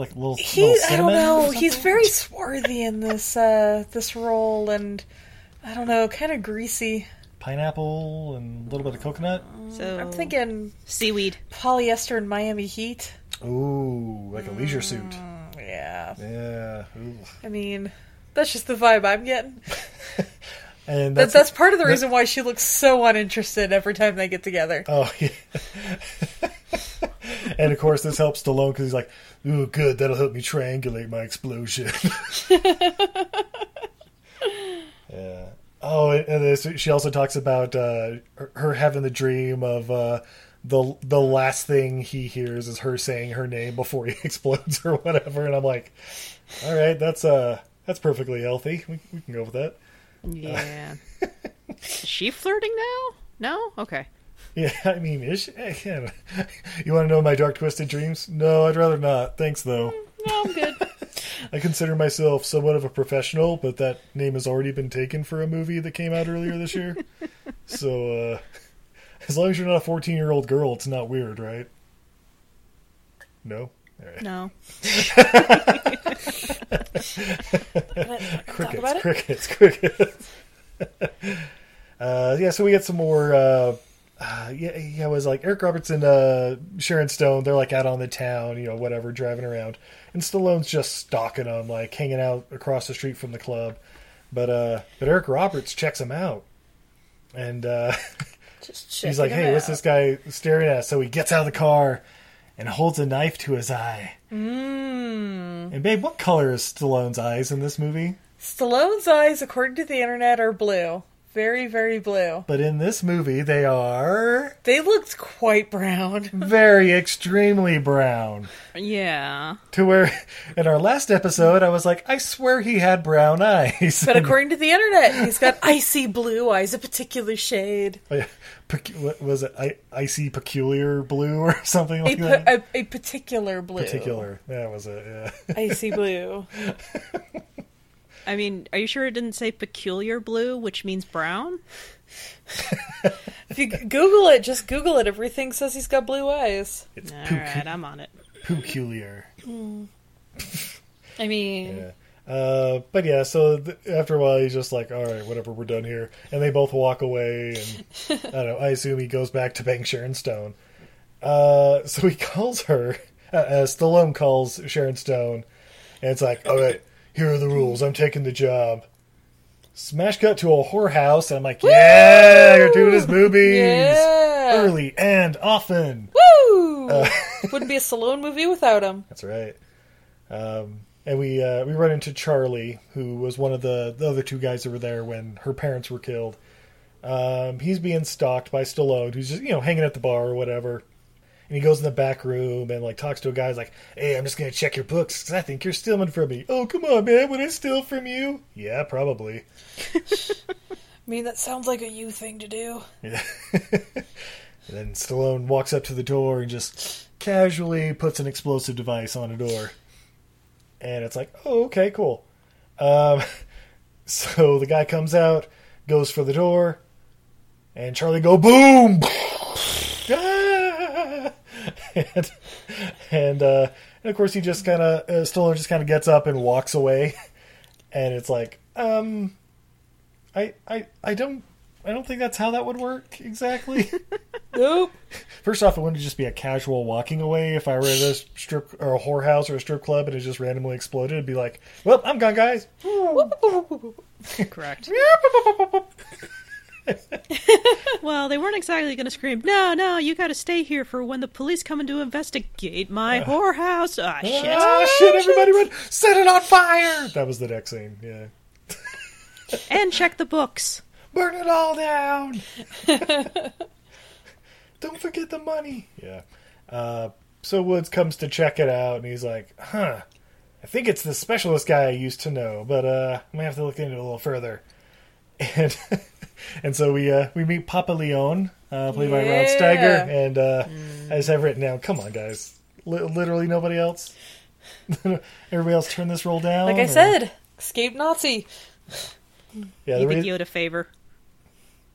Speaker 1: like little,
Speaker 2: He,
Speaker 1: little
Speaker 2: I don't know. He's very swarthy in this uh, this role, and I don't know, kind of greasy.
Speaker 1: pineapple and a little bit of coconut.
Speaker 3: so
Speaker 2: I'm thinking
Speaker 3: seaweed.
Speaker 2: polyester and Miami Heat.
Speaker 1: Ooh, like a leisure suit.
Speaker 2: Yeah,
Speaker 1: Yeah. Ooh.
Speaker 2: I mean, that's just the vibe I'm getting.
Speaker 1: And
Speaker 2: That's,
Speaker 1: that's
Speaker 2: that's part of the
Speaker 1: that-
Speaker 2: reason why she looks so uninterested every time they get together.
Speaker 1: Oh yeah. and of course, this helps Stallone because he's like, "Ooh, good. That'll help me triangulate my explosion." yeah. Oh, and this, she also talks about uh, her- having the dream of uh, the the last thing he hears is her saying her name before he explodes or whatever. And I'm like, "All right, that's uh, that's perfectly healthy. We, we can go with that."
Speaker 3: Yeah. Is she flirting now? No? Okay.
Speaker 1: Yeah, I mean, is she, yeah. you want to know my dark, twisted dreams? No, I'd rather not. Thanks, though.
Speaker 2: No, I'm good.
Speaker 1: I consider myself somewhat of a professional, but that name has already been taken for a movie that came out earlier this year. so, uh, as long as you're not a 14 year old girl, it's not weird, right? No? Right.
Speaker 3: No.
Speaker 1: crickets,
Speaker 2: it?
Speaker 1: crickets, crickets. uh, yeah, so we get some more. Uh, uh, yeah, yeah, it was like Eric Robertson, uh, Sharon Stone. They're like out on the town, you know, whatever, driving around, and Stallone's just stalking them, like hanging out across the street from the club. But uh, but Eric Roberts checks him out, and uh,
Speaker 2: Just
Speaker 1: he's like, "Hey,
Speaker 2: him
Speaker 1: what's this guy staring at?" So he gets out of the car and holds a knife to his eye.
Speaker 2: Mm.
Speaker 1: And babe, what color is Stallone's eyes in this movie?
Speaker 2: Stallone's eyes, according to the internet, are blue. Very, very blue.
Speaker 1: But in this movie, they are
Speaker 2: They looked quite brown.
Speaker 1: very extremely brown.
Speaker 3: Yeah.
Speaker 1: To where, in our last episode, I was like, I swear he had brown eyes.
Speaker 2: But according to the internet, he's got icy blue eyes, a particular shade.
Speaker 1: Oh, yeah. Pec- what was it? I- icy peculiar blue or something
Speaker 2: A,
Speaker 1: like
Speaker 2: pa-
Speaker 1: that?
Speaker 2: a, a particular blue.
Speaker 1: Particular. That was it, yeah.
Speaker 2: Icy blue.
Speaker 3: I mean, are you sure it didn't say peculiar blue, which means brown?
Speaker 2: If you Google it, just Google it. Everything says he's got blue eyes.
Speaker 1: It's
Speaker 3: All
Speaker 1: pecu-
Speaker 3: right, I'm on it.
Speaker 1: peculiar.
Speaker 2: I mean,
Speaker 1: Yeah. Uh, but yeah, so th- after a while, he's just like, all right, whatever, we're done here. And they both walk away, and I don't know, I assume he goes back to bang Sharon Stone. Uh, so he calls her, uh, uh, Stallone calls Sharon Stone, and it's like, all right, here are the rules, I'm taking the job. Smash cut to a whorehouse, and I'm like, yeah, you're doing his movies!
Speaker 2: yeah.
Speaker 1: Early and often!
Speaker 2: Woo!
Speaker 1: Uh,
Speaker 2: Wouldn't be a Stallone movie without him.
Speaker 1: That's right. Um, and we uh, we run into Charlie, who was one of the, the other two guys that were there when her parents were killed. Um, he's being stalked by Stallone, who's just you know hanging at the bar or whatever. And he goes in the back room and like talks to a guy. He's like, "Hey, I'm just gonna check your books because I think you're stealing from me." Oh, come on, man! Would I steal from you? Yeah, probably.
Speaker 2: I mean, that sounds like a you thing to do.
Speaker 1: Yeah. and then Stallone walks up to the door and just casually puts an explosive device on a door. And it's like, oh, okay, cool. Um, so the guy comes out, goes for the door, and Charlie go boom, Ah! and and, uh, and of course he just kind of uh, Stallone just kind of gets up and walks away, and it's like, um, I I I don't I don't think that's how that would work exactly.
Speaker 2: Nope.
Speaker 1: First off, it wouldn't just be a casual walking away if I were at a strip or a whorehouse or a strip club and it just randomly exploded. It'd be like, well, I'm gone, guys.
Speaker 3: Correct. well, they weren't exactly going to scream, no, no, you got to stay here for when the police come in to investigate my whorehouse. Ah, shit.
Speaker 1: Ah, shit, everybody run! Set it on fire! That was the next scene, yeah.
Speaker 3: and check the books.
Speaker 1: Burn it all down! Don't forget the money! Yeah. Uh, so Woods comes to check it out, and he's like, huh, I think it's the specialist guy I used to know, but uh, I might have to look into it a little further. And and so we uh, we meet Papa Leone, uh, played by Rod Steiger, and uh, I just have written down, come on, guys. Li- literally nobody else? Everybody else turn this roll down?
Speaker 2: Like I
Speaker 1: or-
Speaker 2: said, escape Nazi.
Speaker 1: Yeah,
Speaker 3: You
Speaker 1: the
Speaker 3: did
Speaker 1: rea-
Speaker 3: Yoda a favor.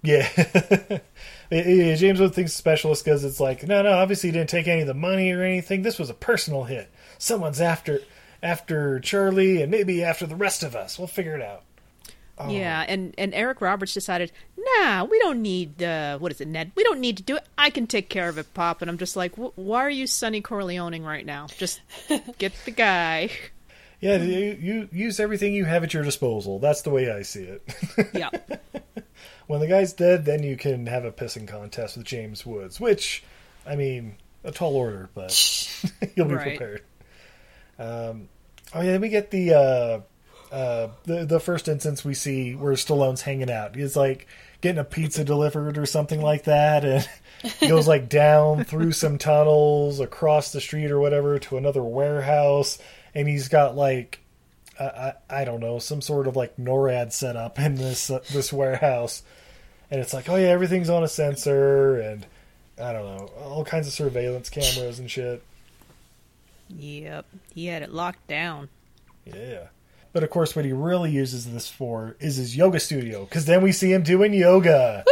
Speaker 1: Yeah. Yeah, James Wood thinks specialist because it's like, no, no, obviously he didn't take any of the money or anything. This was a personal hit. Someone's after after Charlie and maybe after the rest of us. We'll figure it out. Oh.
Speaker 3: Yeah, and, and Eric Roberts decided, nah, we don't need, uh, what is it, Ned? We don't need to do it. I can take care of it, Pop. And I'm just like, "Wh- why are you Sonny Corleoning right now? Just get the guy.
Speaker 1: Yeah, you, you use everything you have at your disposal. That's the way I see it.
Speaker 3: Yeah.
Speaker 1: when the guy's dead, then you can have a pissing contest with James Woods, which, I mean, a tall order, but you'll be
Speaker 3: Right.
Speaker 1: prepared. Um, oh yeah, then we get the uh, uh, the the first instance we see where Stallone's hanging out. He's like getting a pizza delivered or something like that, and goes like down through some tunnels across the street or whatever to another warehouse, and he's got like I, I, I don't know some sort of like NORAD set up in this uh, this warehouse, and it's like oh yeah everything's on a sensor and I don't know all kinds of surveillance cameras and shit.
Speaker 3: Yep. He had it locked down.
Speaker 1: Yeah. But of course, what he really uses this for is his yoga studio, because then we see him doing yoga.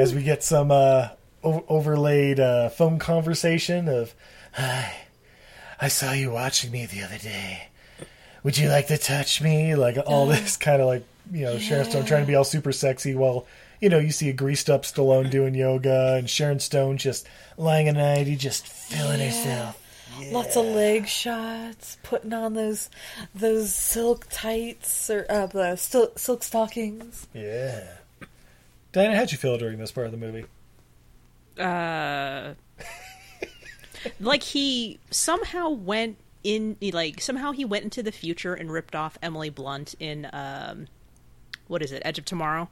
Speaker 1: As we get some uh, o- overlaid uh, phone conversation of, "Hi, I saw you watching me the other day. Would you like to touch me?" Like all this kind of like you know Sharon Stone trying to be all super sexy while you know you see a greased up Stallone doing yoga and Sharon Stone just lying at night, he just feeling herself.
Speaker 2: Lots of leg shots, putting on those those silk tights or uh, the sil- silk stockings.
Speaker 1: Yeah. Diana, how'd you feel during this part of the movie?
Speaker 3: Uh, like he somehow went in, like somehow he went into the future and ripped off Emily Blunt in um, what is it, Edge of Tomorrow?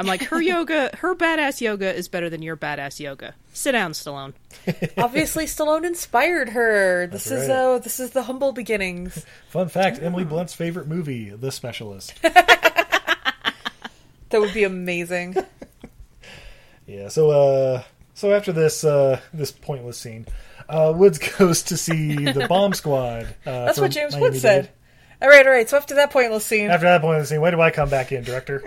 Speaker 3: I'm like, her yoga, her badass yoga is better than your badass yoga. Sit down, Stallone.
Speaker 2: Obviously, Stallone inspired her. This
Speaker 1: That's
Speaker 2: is
Speaker 1: right.
Speaker 2: uh, this is the humble beginnings.
Speaker 1: Fun fact: Emily Blunt's favorite movie, The Specialist.
Speaker 2: That would be amazing.
Speaker 1: Yeah. So, uh, so after this, uh, this pointless scene, uh, Woods goes to see the bomb squad. Uh,
Speaker 2: That's what James
Speaker 1: Miami-Dade.
Speaker 2: Wood said. All right, all right. So after that pointless scene,
Speaker 1: After that point in the scene, when do I come back in, director?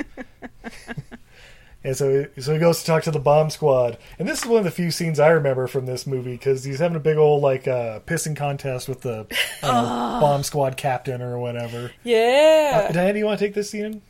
Speaker 1: And so, so he goes to talk to the bomb squad, and this is one of the few scenes I remember from this movie because he's having a big old like uh, pissing contest with the uh, bomb squad captain or whatever.
Speaker 2: yeah.
Speaker 1: Uh, Diana, do you want to take this scene?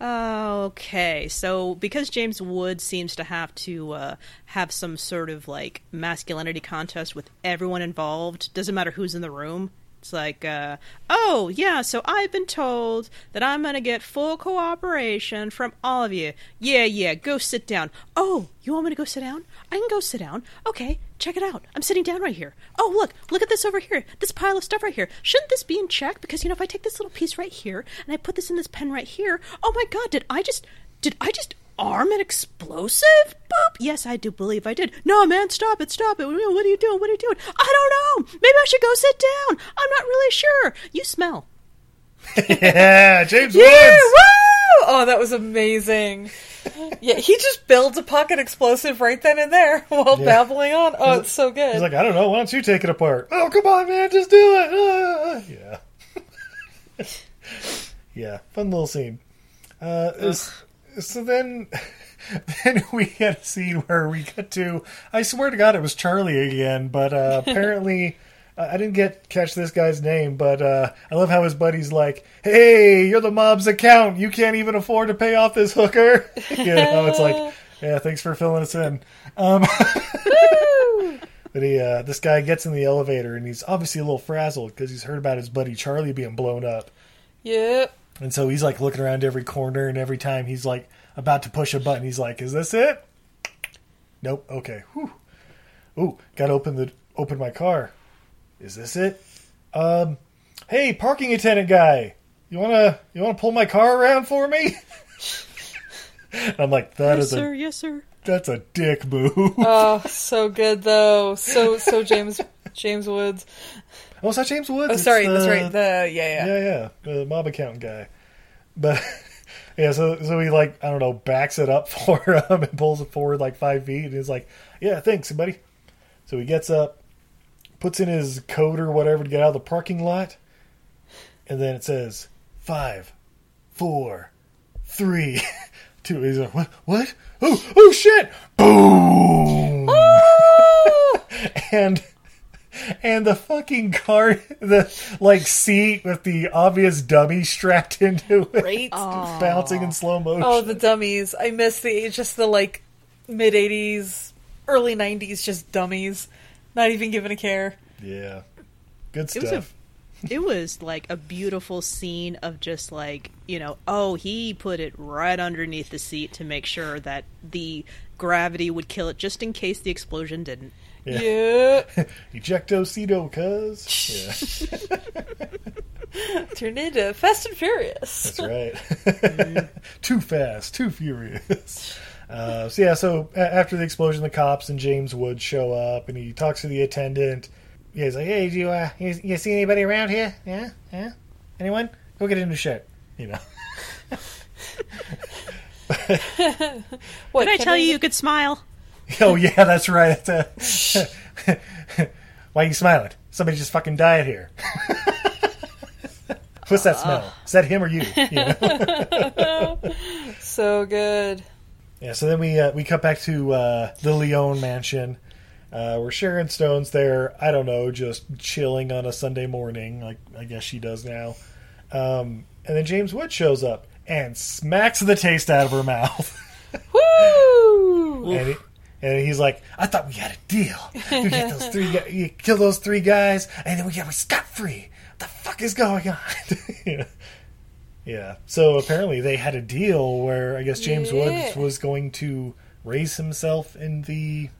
Speaker 3: Okay, so because James Wood seems to have to uh, have some sort of like masculinity contest with everyone involved, doesn't matter who's in the room. It's like, uh, oh yeah, so I've been told that I'm gonna get full cooperation from all of you. Yeah, yeah, go sit down. Oh, you want me to go sit down? I can go sit down. Okay, check it out. I'm sitting down right here. Oh, look, look at this over here. This pile of stuff right here. Shouldn't this be in check? Because you know, if I take this little piece right here and I put this in this pen right here, oh my God, did I just, did I just arm an explosive? Boop. Yes, I do believe I did. No, man, stop it, stop it. What are you doing? What are you doing? I don't know. Maybe I should go sit down. I'm not really sure. You smell.
Speaker 1: yeah, James
Speaker 2: Yeah,
Speaker 1: Woods.
Speaker 2: woo! Oh, that was amazing. Yeah, he just builds a pocket explosive right then and there while
Speaker 1: Yeah.
Speaker 2: babbling on. Oh, it's so good.
Speaker 1: He's like, I don't know. Why don't you take it apart? Oh, come on, man, just do it. Ah. Yeah. yeah, fun little scene. Uh, so then, then we get a scene where we get to. I swear to God, it was Charlie again, but uh, apparently. I didn't get catch this guy's name, but uh, I love how his buddy's like, "Hey, you're the mob's account. You can't even afford to pay off this hooker." you know, it's like, yeah, thanks for filling us in. Um, But he, uh, this guy gets in the elevator and he's obviously a little frazzled because he's heard about his buddy Charlie being blown up.
Speaker 2: yep.
Speaker 1: And so he's like looking around every corner and every time he's like about to push a button, he's like, "Is this it?" Nope. Okay. Whew. Ooh, got to open the open my car. Is this it? Um, hey, parking attendant guy, you wanna you wanna pull my car around for me? I'm like, that
Speaker 3: yes,
Speaker 1: is
Speaker 3: sir.
Speaker 1: a
Speaker 3: Yes, sir.
Speaker 1: that's a dick move.
Speaker 2: Oh, so good though. So so James James Woods.
Speaker 1: oh, is that James Woods?
Speaker 2: Oh, sorry, that's right. The yeah yeah.
Speaker 1: Yeah, yeah, the mob accountant guy. But yeah, so so he like I don't know backs it up for him and pulls it forward like five feet and he's like, "Yeah, thanks, buddy." So he gets up, puts in his code or whatever to get out of the parking lot, and then it says five, four, three, two. He's like, "What? What? Oh, oh shit! Boom!" and and the fucking car, the like seat with the obvious dummy strapped into it,
Speaker 2: Right?
Speaker 1: bouncing in slow motion.
Speaker 2: Oh, the dummies. I miss the just the like mid '80s, early '90s, just dummies, not even giving a care.
Speaker 1: yeah, good
Speaker 3: It was a
Speaker 1: stuff.
Speaker 3: it was like a beautiful scene of just like you know oh he put it right underneath the seat to make sure that the gravity would kill it just in case the explosion didn't
Speaker 1: Yeah.
Speaker 2: Yeah,
Speaker 1: Ejecto Seato, cuz. Yeah,
Speaker 2: turned into Fast and Furious.
Speaker 1: that's right. too fast, too furious. Uh, so yeah, so a- after the explosion, the cops and James Woods show up, and he talks to the attendant. Yeah, he's like, "Hey, do you, uh, you, you see anybody around here? Yeah, yeah. Anyone? Go get a new shirt." You know.
Speaker 2: What,
Speaker 3: did i
Speaker 2: can
Speaker 3: tell you you could smile
Speaker 1: Oh yeah, that's right. That's a- Why are you smiling? Somebody just fucking died here. What's that smell? Is that him or you? You know?
Speaker 2: So good.
Speaker 1: yeah. So then we uh, we cut back to uh, the Leone mansion, uh, where Sharon Stone's there. I don't know, just chilling on a Sunday morning, like I guess she does now. Um, and then James Wood shows up and smacks the taste out of her mouth.
Speaker 2: Woo!
Speaker 1: and, he, and he's like, "I thought we had a deal. You get those three, you kill those three guys, and then we get scot free. What the fuck is going on?" yeah. yeah. So apparently they had a deal where I guess James
Speaker 2: Yeah.
Speaker 1: Woods was going to raise himself in the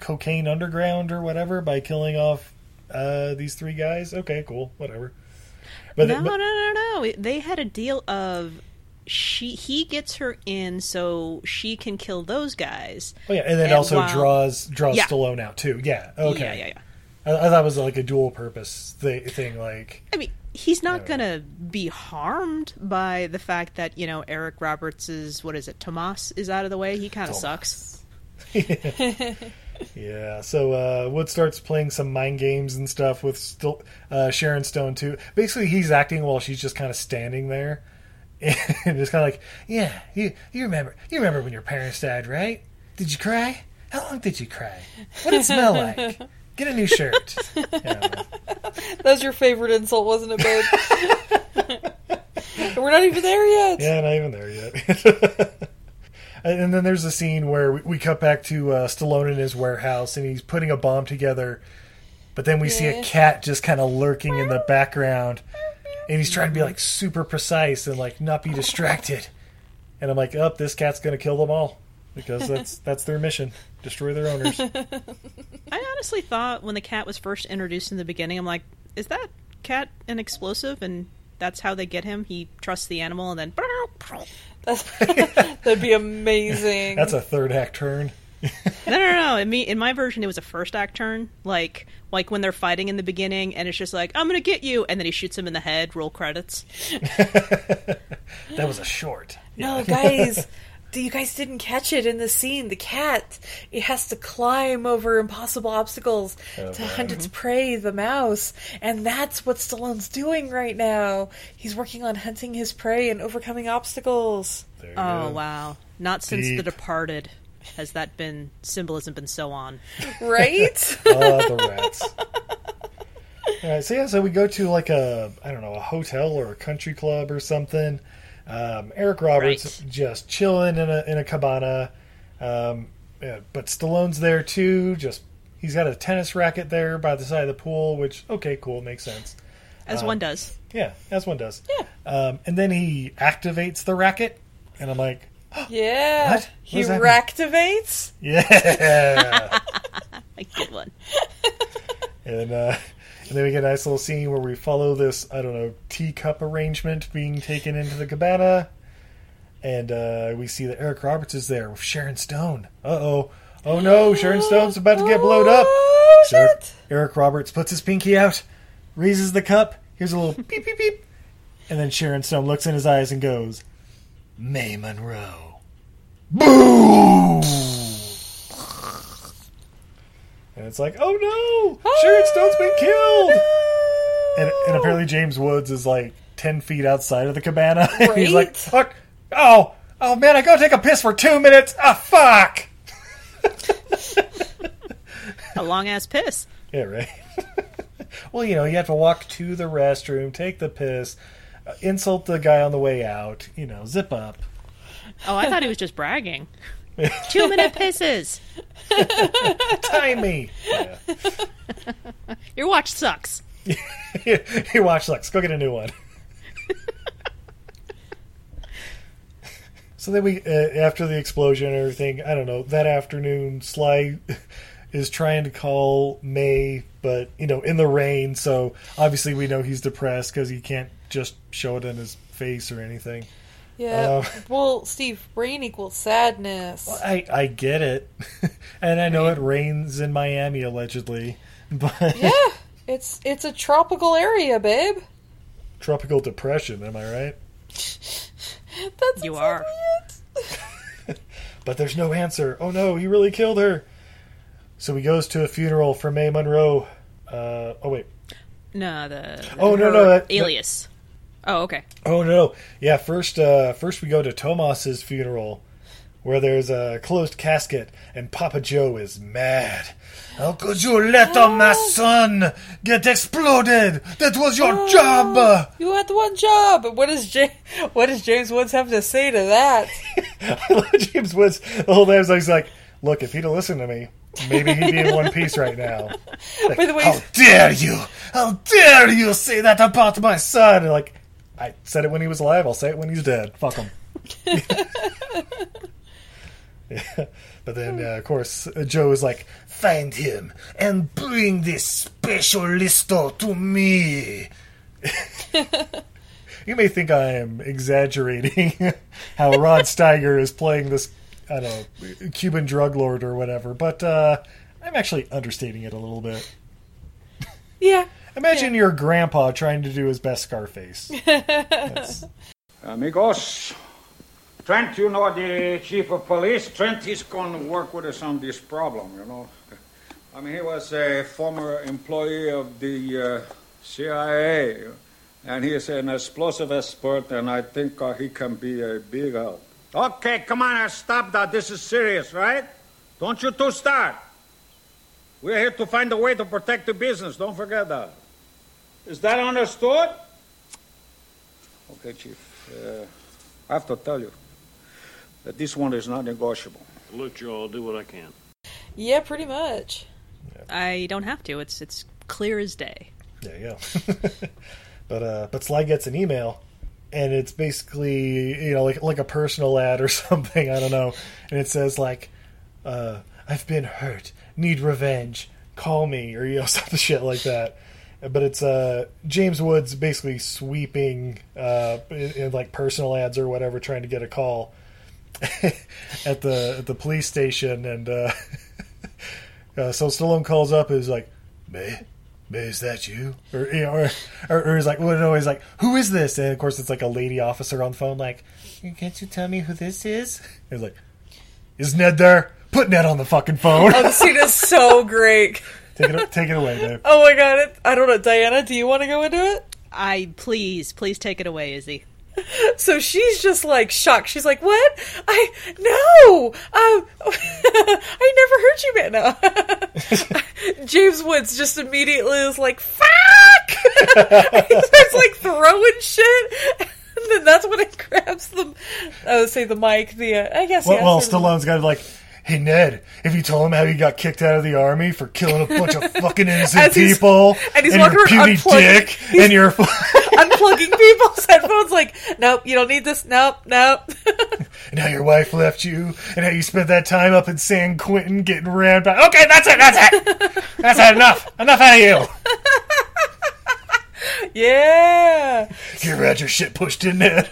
Speaker 1: cocaine underground or whatever by killing off uh, these three guys. Okay, cool, whatever. But,
Speaker 3: no
Speaker 1: but-
Speaker 3: no no no they had a deal of she he gets her in so she can kill those guys.
Speaker 1: Oh yeah, and then
Speaker 3: And
Speaker 1: also
Speaker 3: while-
Speaker 1: draws draws
Speaker 3: Yeah.
Speaker 1: Stallone out too. Yeah. Okay.
Speaker 3: Yeah, yeah, yeah.
Speaker 1: I, I thought it was like a dual purpose th- thing. Like,
Speaker 3: I mean, he's not gonna be harmed by the fact that you know Eric Roberts is what is it, Tomas is out of the way. He kind of sucks.
Speaker 1: yeah. So uh, Wood starts playing some mind games and stuff with still uh, Sharon Stone too. Basically, he's acting while she's just kind of standing there, and just kind of like, yeah, you you remember you remember when your parents died, right? Did you cry? How long did you cry? What did it smell like? Get a new shirt.
Speaker 2: That's your favorite insult, wasn't it, babe? We're not even there yet.
Speaker 1: Yeah, not even there yet. and then there's a scene where we, we cut back to uh, Stallone in his warehouse, and he's putting a bomb together. But then we see a cat just kind of lurking in the background, and he's trying to be like super precise and like not be distracted. And I'm like, "Up, this cat's gonna kill them all because that's that's their mission: destroy their owners."
Speaker 3: I honestly thought when the cat was first introduced in the beginning, I'm like, is that cat an explosive? And that's how they get him. He trusts the animal, and then
Speaker 2: That'd be amazing.
Speaker 1: That's a third act turn.
Speaker 3: no, no, no. no. In me, in my version, it was a first act turn. Like, like when they're fighting in the beginning, and it's just like, "I'm gonna get you," and then he shoots him in the head. Roll credits.
Speaker 1: That was a short.
Speaker 2: No, guys, you guys didn't catch it in the scene. The cat, it has to climb over impossible obstacles
Speaker 1: Oh,
Speaker 2: to hunt its prey, the mouse, and that's what Stallone's doing right now. He's working on hunting his prey and overcoming obstacles.
Speaker 3: Oh wow! Not since The Departed has that been symbolism been so on.
Speaker 2: Right?
Speaker 1: Oh, the rats. All right, so yeah, so we go to like a I don't know a hotel or a country club or something. Um, Eric Roberts just chilling in a in a cabana, um, yeah, but Stallone's there too. Just he's got a tennis racket there by the side of the pool, which okay, cool, makes sense.
Speaker 3: As
Speaker 1: Um,
Speaker 3: one does.
Speaker 1: Yeah, as one does. Yeah. Um, and then he activates the racket, and I'm like,
Speaker 2: Yeah.
Speaker 1: What? What
Speaker 2: He
Speaker 1: does that mean?
Speaker 2: reactivates?
Speaker 1: yeah.
Speaker 3: A good one.
Speaker 1: and uh, and then we get a nice little scene where we follow this I don't know teacup arrangement being taken into the cabana, and uh, we see that Eric Roberts is there with Sharon Stone. Uh oh, oh no, Sharon Stone's about to get blowed up.
Speaker 2: Oh,
Speaker 1: So Eric, Eric Roberts puts his pinky out, raises the cup. Here's a little beep beep beep, and then Sharon Stone looks in his eyes and goes, "May Munro." Boom! And it's like, oh no, Sharon Stone's been killed. And, and apparently James Woods is like ten feet outside of the cabana. And he's like, fuck, oh, oh man, I gotta take a piss for two minutes. Ah, fuck.
Speaker 3: A long ass piss.
Speaker 1: Yeah, right. well, you know, you have to walk to the restroom, take the piss, uh, insult the guy on the way out. You know, zip up.
Speaker 3: Oh, I thought he was just bragging. Two minute pisses.
Speaker 1: Time me. Yeah.
Speaker 3: Your watch sucks.
Speaker 1: Your watch sucks. Go get a new one. so then we, uh, after the explosion and everything, I don't know. That afternoon, Sly is trying to call May, but you know, in the rain. So obviously, we know he's depressed because he can't just show it in his face or anything.
Speaker 2: Yeah.
Speaker 1: Uh,
Speaker 2: well, Steve, rain equals sadness.
Speaker 1: I I get it, and I know it rains in Miami allegedly, but
Speaker 2: Yeah. It's it's a tropical area, babe.
Speaker 1: tropical depression. Am I right?
Speaker 2: That's
Speaker 3: You are.
Speaker 1: But there's no answer. Oh no, he really killed her. So he goes to a funeral for May Munro. Uh, oh wait.
Speaker 3: No, the
Speaker 1: Oh, no, no, that-
Speaker 3: alias. Oh, okay.
Speaker 1: Oh no. Yeah, first uh, first we go to Tomas's funeral where there's a closed casket and Papa Joe is mad. How could you let uh, my son get exploded? That was your job.
Speaker 2: You had one job. What does James, what does James Woods have to say to that?
Speaker 1: James Woods the whole time he's like, "Look, if he'd have listened to me, maybe he'd be in one piece right now." Like,
Speaker 2: By the way,
Speaker 1: how dare you? How dare you say that about my son? And like, I said it when he was alive. I'll say it when he's dead. Fuck him. Yeah. But then, uh, of course, uh, Joe is like, "Find him and bring this specialisto to me." you may think I am exaggerating how Rod Steiger is playing this, I don't know, Cuban drug lord or whatever, but uh, I'm actually understating it a little bit.
Speaker 2: Yeah.
Speaker 1: Imagine your grandpa trying to do his best Scarface.
Speaker 11: Amigos, Trent, you know the chief of police. Trent, is going to work with us on this problem, you know. I mean, he was a former employee of the uh, CIA, and he is an explosive expert, and I think uh, he can be a big help. Okay, come on, now, stop that. This is serious, right? Don't you two start. We're here to find a way to protect the business. Don't forget that. Is that understood? Okay, Chief. Uh, I have to tell you that this one is not negotiable.
Speaker 6: Look, Joe, I'll do what I can.
Speaker 2: Yeah, pretty much.
Speaker 3: I don't have to. It's it's clear as day.
Speaker 1: There you go. but uh, but Sly gets an email, and it's basically you know like like a personal ad or something. I don't know, and it says like, uh, "I've been hurt, need revenge, call me," or you know something shit like that. But it's uh, James Woods basically sweeping uh, in, in like personal ads or whatever, trying to get a call at the at the police station, and uh, uh, so Stallone calls up and is like, "May, May, is that you?" Or you know, or, or, or he's like, "Well, no." He's like, "Who is this?" And of course, it's like a lady officer on the phone, like, "Can't you tell me who this is?" He's like, "Is Ned there?" Put Ned on the fucking phone.
Speaker 2: Oh, the scene is so great.
Speaker 1: Take it, take it away, babe.
Speaker 2: Oh my god! It, I don't know, Diana. Do you want to go into it?
Speaker 3: I please, please take it away, Izzy.
Speaker 2: So she's just like shocked. She's like, "What? I no, um, I never heard you, man." No. James Woods just immediately is like, "Fuck!" he starts like throwing shit, and then that's when it grabs the, I would say the mic. The uh, I guess
Speaker 1: Well,
Speaker 2: yeah,
Speaker 1: well
Speaker 2: sort of-
Speaker 1: Stallone's got like, hey Ned, if you told him how you got kicked out of the army for killing a bunch of fucking innocent people,
Speaker 2: and he's
Speaker 1: your
Speaker 2: walking around
Speaker 1: puny
Speaker 2: unplugging-
Speaker 1: dick, and your
Speaker 2: unplugging people's headphones. Like, nope, you don't need this. Nope, nope.
Speaker 1: and how your wife left you, and how you spent that time up in San Quentin getting rammed by. Okay, that's it, that's it, that's it, enough, enough out of you.
Speaker 2: yeah.
Speaker 1: You had your shit pushed in, Ned?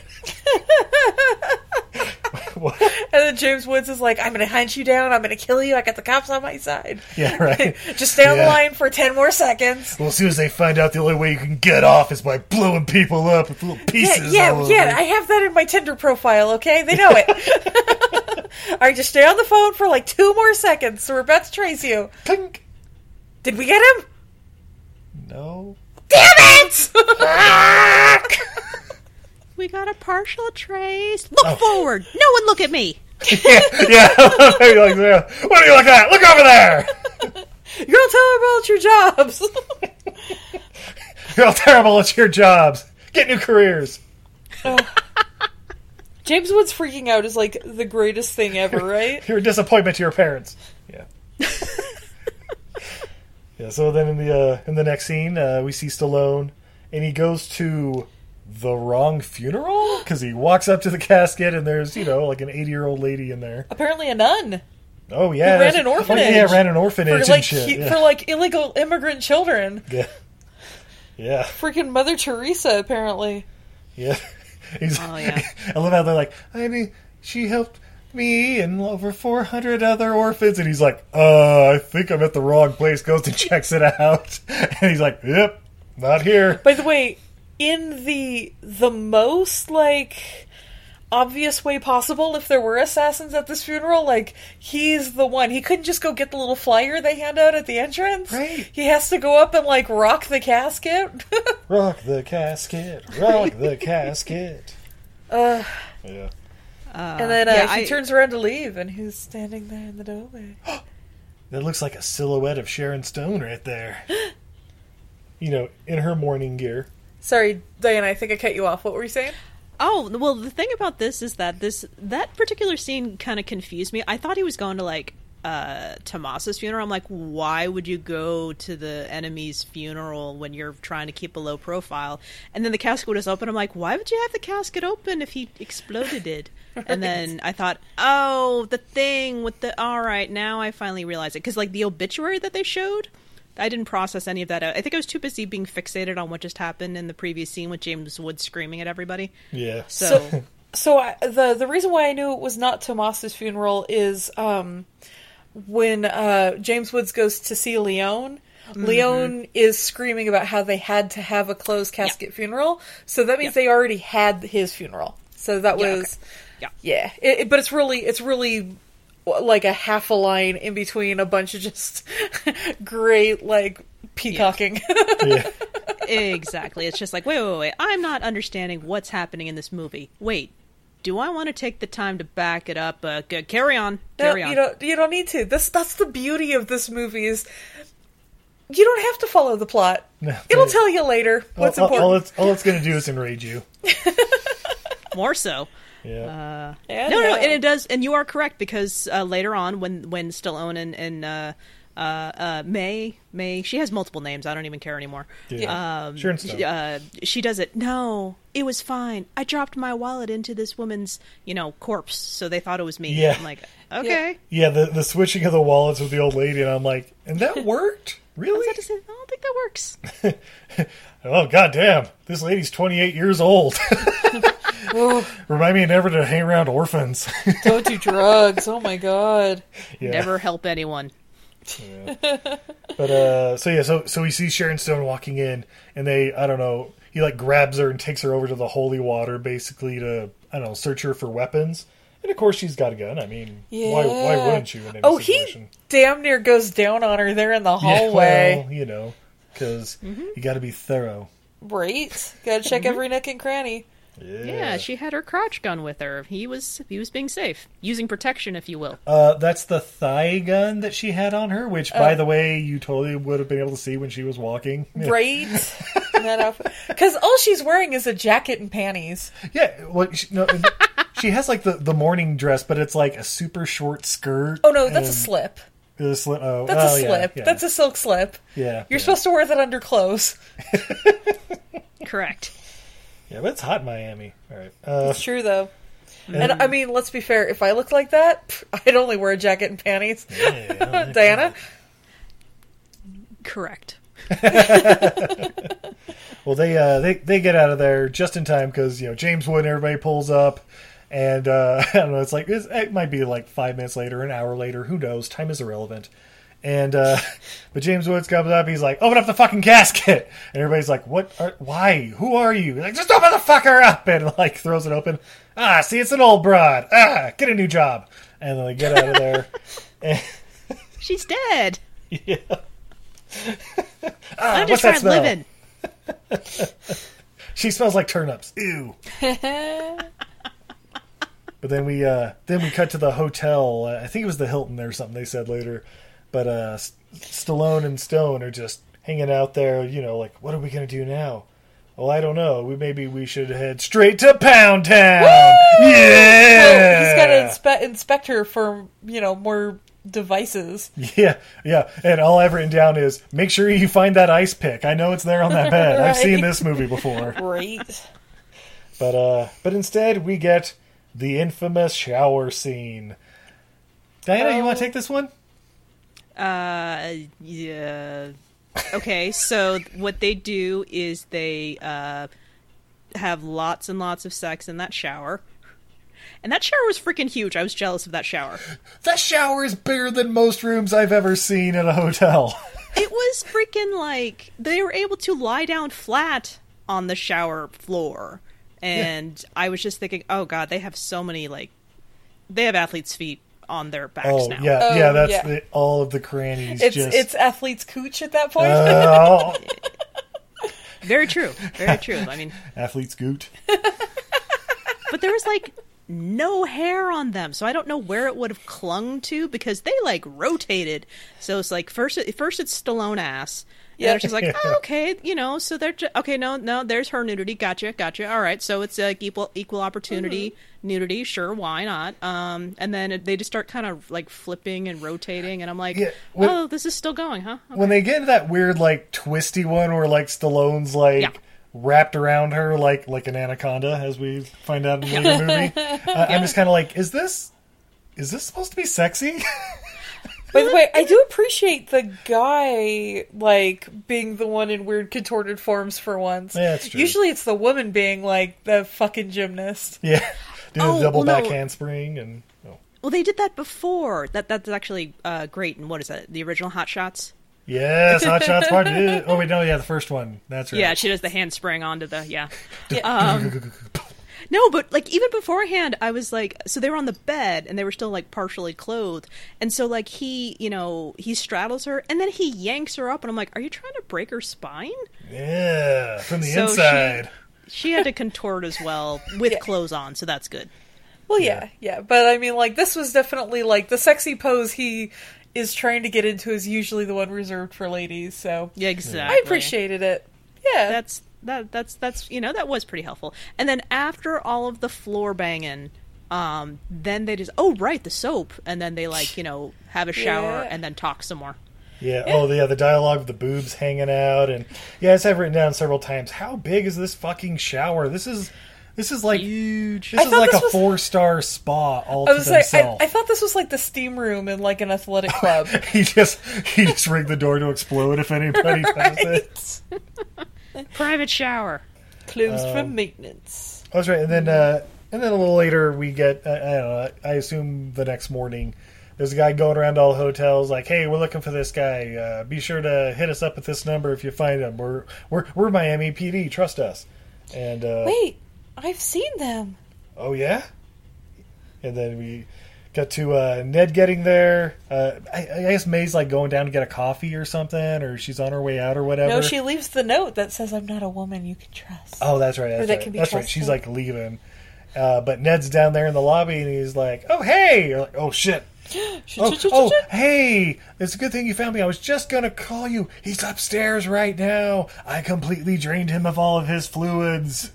Speaker 2: And then James Woods is like, I'm going to hunt you down. I'm going to kill you. I got the cops on my side.
Speaker 1: Yeah, right.
Speaker 2: Just stay on the line for 10 more seconds.
Speaker 1: Well, as soon as they find out the only way you can get off is by blowing people up with little pieces.
Speaker 2: yeah,
Speaker 1: all
Speaker 2: yeah. I have that in my Tinder profile, okay? They know it. All right, just stay on the phone for like two more seconds. So we're about to trace you.
Speaker 1: Clink.
Speaker 2: Did we get him?
Speaker 1: No.
Speaker 2: Damn it!
Speaker 3: We got a partial trace. Look forward. No one look at me.
Speaker 1: yeah, yeah. What do you look at? Look over there.
Speaker 2: You're all terrible at your jobs.
Speaker 1: You're all terrible at your jobs. Get new careers.
Speaker 2: James Woods freaking out is like the greatest thing ever, right?
Speaker 1: You're a disappointment to your parents. Yeah. yeah. So then in the uh, in the next scene, uh, we see Stallone, and he goes to the wrong funeral because he walks up to the casket, and there's you know like an 80 year old lady in there.
Speaker 2: Apparently a nun.
Speaker 1: Oh yeah,
Speaker 2: ran an
Speaker 1: Oh,
Speaker 2: orphanage.
Speaker 1: yeah, ran an orphanage
Speaker 2: for like
Speaker 1: and shit.
Speaker 2: he-
Speaker 1: yeah.
Speaker 2: for like illegal immigrant children.
Speaker 1: yeah. Yeah.
Speaker 2: Freaking Mother Teresa, apparently.
Speaker 1: Yeah. He's,
Speaker 3: Oh, yeah.
Speaker 1: I love how they're like, I mean, she helped me and over 400 other orphans. And he's like, uh, I think I'm at the wrong place. Goes and checks it out. And he's like, yep, not here.
Speaker 2: By the way, in the the most like obvious way possible, if there were assassins at this funeral, like he's the one. He couldn't just go get the little flyer they hand out at the entrance.
Speaker 1: Right.
Speaker 2: He has to go up and like rock the casket.
Speaker 1: Rock the casket. Rock the casket.
Speaker 2: uh,
Speaker 1: Yeah.
Speaker 2: and then uh,
Speaker 3: yeah,
Speaker 2: he
Speaker 3: I-
Speaker 2: turns around to leave, and who's standing there in the doorway?
Speaker 1: That looks like a silhouette of Sharon Stone right there. You know, in her mourning gear.
Speaker 2: Sorry, Diana. I think I cut you off. What were you saying?
Speaker 3: Oh well, the thing about this is that this that particular scene kind of confused me. I thought he was going to like uh Tomas's funeral. I'm like, why would you go to the enemy's funeral when you're trying to keep a low profile? And then the casket was open. I'm like, why would you have the casket open if he exploded it? And then I thought, oh, the thing with the. All right, now I finally realize it because like the obituary that they showed I didn't process any of that. I think I was too busy being fixated on what just happened in the previous scene with James Woods screaming at everybody.
Speaker 1: Yeah.
Speaker 3: So,
Speaker 2: So I, the the reason why I knew it was not Tomas's funeral is um, when uh, James Woods goes to see Leone.
Speaker 3: Mm-hmm.
Speaker 2: Leone is screaming about how they had to have a closed casket funeral, so that means they already had his funeral. So that
Speaker 3: Yeah,
Speaker 2: was,
Speaker 3: Yeah.
Speaker 2: yeah. It, it- but it's really it's really like a half a line in between a bunch of just great like peacocking.
Speaker 3: exactly. It's just like, wait, wait, wait. I'm not understanding what's happening in this movie. Wait, do I want to take the time to back it up? Uh, g- carry on,
Speaker 2: No,
Speaker 3: carry on.
Speaker 2: you don't. You don't need to. This that's the beauty of this movie is you don't have to follow the plot.
Speaker 1: No,
Speaker 2: It'll tell you later what's
Speaker 1: all, all-
Speaker 2: important.
Speaker 1: all it's all it's gonna do is enrage you.
Speaker 3: More so.
Speaker 1: Yeah.
Speaker 3: Uh,
Speaker 2: Yeah,
Speaker 3: no, no,
Speaker 2: no.
Speaker 3: and it does, and you are correct because uh, later on, when when Stallone and, and uh, uh, uh, May May, she has multiple names. I don't even care anymore.
Speaker 1: Yeah.
Speaker 3: Um,
Speaker 1: Sharon Stone.
Speaker 3: uh, she does it. No, it was fine. I dropped my wallet into this woman's, you know, corpse, so they thought it was me.
Speaker 1: Yeah.
Speaker 3: I'm like, okay.
Speaker 1: Yeah, the the switching of the wallets with the old lady, and I'm like, and that worked, really?
Speaker 3: I say, I don't think that works.
Speaker 1: Oh goddamn, this lady's 28 years old. Remind me never to hang around orphans.
Speaker 2: Don't do drugs. Oh my god.
Speaker 1: Yeah.
Speaker 3: Never help anyone. Yeah.
Speaker 1: But uh, so yeah, so so we see Sharon Stone walking in, and they, I don't know, he like grabs her and takes her over to the holy water, basically to, I don't know, search her for weapons. And of course, she's got a gun. I mean,
Speaker 2: Yeah.
Speaker 1: why why wouldn't you in any
Speaker 2: Oh,
Speaker 1: situation?
Speaker 2: he damn near goes down on her there in the
Speaker 1: Yeah,
Speaker 2: hallway.
Speaker 1: well, you know, because
Speaker 2: Mm-hmm.
Speaker 1: you got to be thorough.
Speaker 2: Right. Gotta check every nook and cranny.
Speaker 1: Yeah.
Speaker 3: Yeah, she had her crotch gun with her. He was he was being safe, using protection, if you will.
Speaker 1: Uh, that's the thigh gun that she had on her, which,
Speaker 2: Oh.
Speaker 1: by the way, you totally would have been able to see when she was walking.
Speaker 2: Right. Because all she's wearing is a jacket and panties.
Speaker 1: Yeah, well, she, no, and she has like the, the morning dress, but it's like a super short skirt.
Speaker 2: Oh no, that's a slip.
Speaker 1: A slip. Oh,
Speaker 2: That's
Speaker 1: oh,
Speaker 2: a slip.
Speaker 1: yeah.
Speaker 2: That's a silk slip.
Speaker 1: yeah.
Speaker 2: You're
Speaker 1: yeah.
Speaker 2: supposed to wear that under clothes.
Speaker 3: Correct.
Speaker 1: Yeah, but it's hot in Miami. All right. Uh,
Speaker 2: It's true though.
Speaker 1: and-
Speaker 2: And I mean, let's be fair. If I looked like that, pff, I'd only wear a jacket and panties. Diana,
Speaker 3: Correct.
Speaker 1: well, they uh, they they get out of there just in time because you know James Wood and everybody pulls up, and uh, I don't know. It's like it's, it might be like five minutes later, an hour later. Who knows? Time is irrelevant. And uh, but James Woods comes up. He's like, "Open up the fucking casket!" And everybody's like, "What? Are, why? Who are you?" He's like, "Just open the fucker up!" And like throws it open. Ah, see, it's an old broad. Ah, get a new job. And then they get out of there. And,
Speaker 3: She's dead.
Speaker 1: yeah.
Speaker 3: I'm
Speaker 1: what's
Speaker 3: just
Speaker 1: that
Speaker 3: trying
Speaker 1: smell?
Speaker 3: living.
Speaker 1: She smells like turnips. Ew. But then we uh, then we cut to the hotel. I think it was the Hilton or something. They said later, but uh, Stallone and Stone are just hanging out there. You know, like what are we gonna do now? Well, I don't know. We maybe we should head straight to Pound Town. Yeah,
Speaker 2: he's got to inspe- inspect her for you know more devices.
Speaker 1: Yeah, yeah. And all I've written down is make sure you find that ice pick. I know it's there on that bed. I've seen this movie before.
Speaker 2: Great.
Speaker 1: But uh, but instead we get the infamous shower scene. Diana, you want to take this one?
Speaker 3: Uh, yeah. Okay, so what they do is they uh have lots and lots of sex in that shower. And that shower was freaking huge. I was jealous of that shower.
Speaker 1: That shower is bigger than most rooms I've ever seen in a hotel.
Speaker 3: It was freaking like they were able to lie down flat on the shower floor. And I was just thinking, oh god, they have so many like they have athletes' feet on their backs
Speaker 1: oh
Speaker 3: now.
Speaker 1: yeah,
Speaker 2: Oh,
Speaker 1: yeah. That's
Speaker 2: yeah.
Speaker 1: The, all of the crannies.
Speaker 2: It's
Speaker 1: just
Speaker 2: it's athlete's cooch at that point.
Speaker 1: Oh.
Speaker 3: Very true. Very true. I mean,
Speaker 1: athletes' goot.
Speaker 3: but there was like no hair on them, so I don't know where it would have clung to because they like rotated. So it's like first, first it's Stallone ass. Yeah, she's like, oh, okay, you know, so they're ju- okay. No, no, there's her nudity. Gotcha, gotcha. All right, so it's like equal equal opportunity nudity. Sure, why not? Um, and then they just start kind of like flipping and rotating, and I'm like,
Speaker 1: Yeah, when-
Speaker 3: oh, this is still going, huh?
Speaker 1: When they get into that weird like twisty one where like Stallone's like.
Speaker 3: Yeah.
Speaker 1: Wrapped around her like like an anaconda, as we find out in the later movie. I- I'm just kind of like, is this is this supposed to be sexy?
Speaker 2: By the way, I do appreciate the guy like being the one in weird contorted forms for once.
Speaker 1: Yeah, that's true.
Speaker 2: Usually it's the woman being like the fucking gymnast.
Speaker 1: Yeah, do the
Speaker 3: Oh,
Speaker 1: double
Speaker 3: well, no.
Speaker 1: back handspring and oh.
Speaker 3: Well, they did that before. That that's actually uh, great. And what is that? The original Hot Shots.
Speaker 1: Yes, Hot Shots Part Two. Oh wait, no, yeah, the first one. That's right.
Speaker 3: Yeah, she does the handspring onto the yeah. Um, no, but like even beforehand, I was like, so they were on the bed and they were still like partially clothed, and so like he, you know, he straddles her and then he yanks her up, and I'm like, are you trying to break her spine?
Speaker 1: yeah, from the
Speaker 3: So
Speaker 1: inside.
Speaker 3: She had to contort as well with clothes on, so that's good.
Speaker 2: Well, yeah, yeah, but I mean, like this was definitely like the sexy pose he is trying to get into is usually the one reserved for ladies. So
Speaker 3: Yeah, exactly.
Speaker 2: I appreciated it. Yeah,
Speaker 3: That's that that's that's you know that was pretty helpful. And then after all of the floor banging, um, then they just oh right the soap, and then they like you know have a shower
Speaker 2: Yeah.
Speaker 3: and then talk some more.
Speaker 1: Yeah. Oh, the, yeah. The dialogue with the boobs hanging out, and yeah, as I've written down several times. How big is this fucking shower? This is this is like huge. This
Speaker 2: I
Speaker 1: is like
Speaker 2: this
Speaker 1: a
Speaker 2: was-
Speaker 1: four star spa all
Speaker 2: I
Speaker 1: to
Speaker 2: was like, I,
Speaker 1: themselves.
Speaker 2: I thought this was like the steam room in like an athletic club.
Speaker 1: he just he just rigged the door to explode if anybody touches it.
Speaker 3: Private shower.
Speaker 2: Closed
Speaker 1: Um,
Speaker 2: from maintenance.
Speaker 1: That's right. And then uh, and then a little later we get uh, I don't know. I assume the next morning. There's a guy going around all the hotels like, "Hey, we're looking for this guy. Uh, be sure to hit us up at this number if you find him. We're we're we're Miami PD. Trust us." And uh,
Speaker 2: Wait, I've seen them.
Speaker 1: Oh yeah. And then we got to uh, Ned getting there. Uh, I, I guess May's like going down to get a coffee or something, or she's on her way out or whatever.
Speaker 2: No, she leaves the note that says, "I'm not a woman you can trust."
Speaker 1: Oh, that's right. That's
Speaker 2: that
Speaker 1: right.
Speaker 2: can be
Speaker 1: that's right. She's like leaving. Uh, but Ned's down there in the lobby, and he's like, "Oh hey!" You're like, "Oh shit." Oh, oh, hey! It's a good thing you found me. I was just gonna call you. He's upstairs right now. I completely drained him of all of his fluids.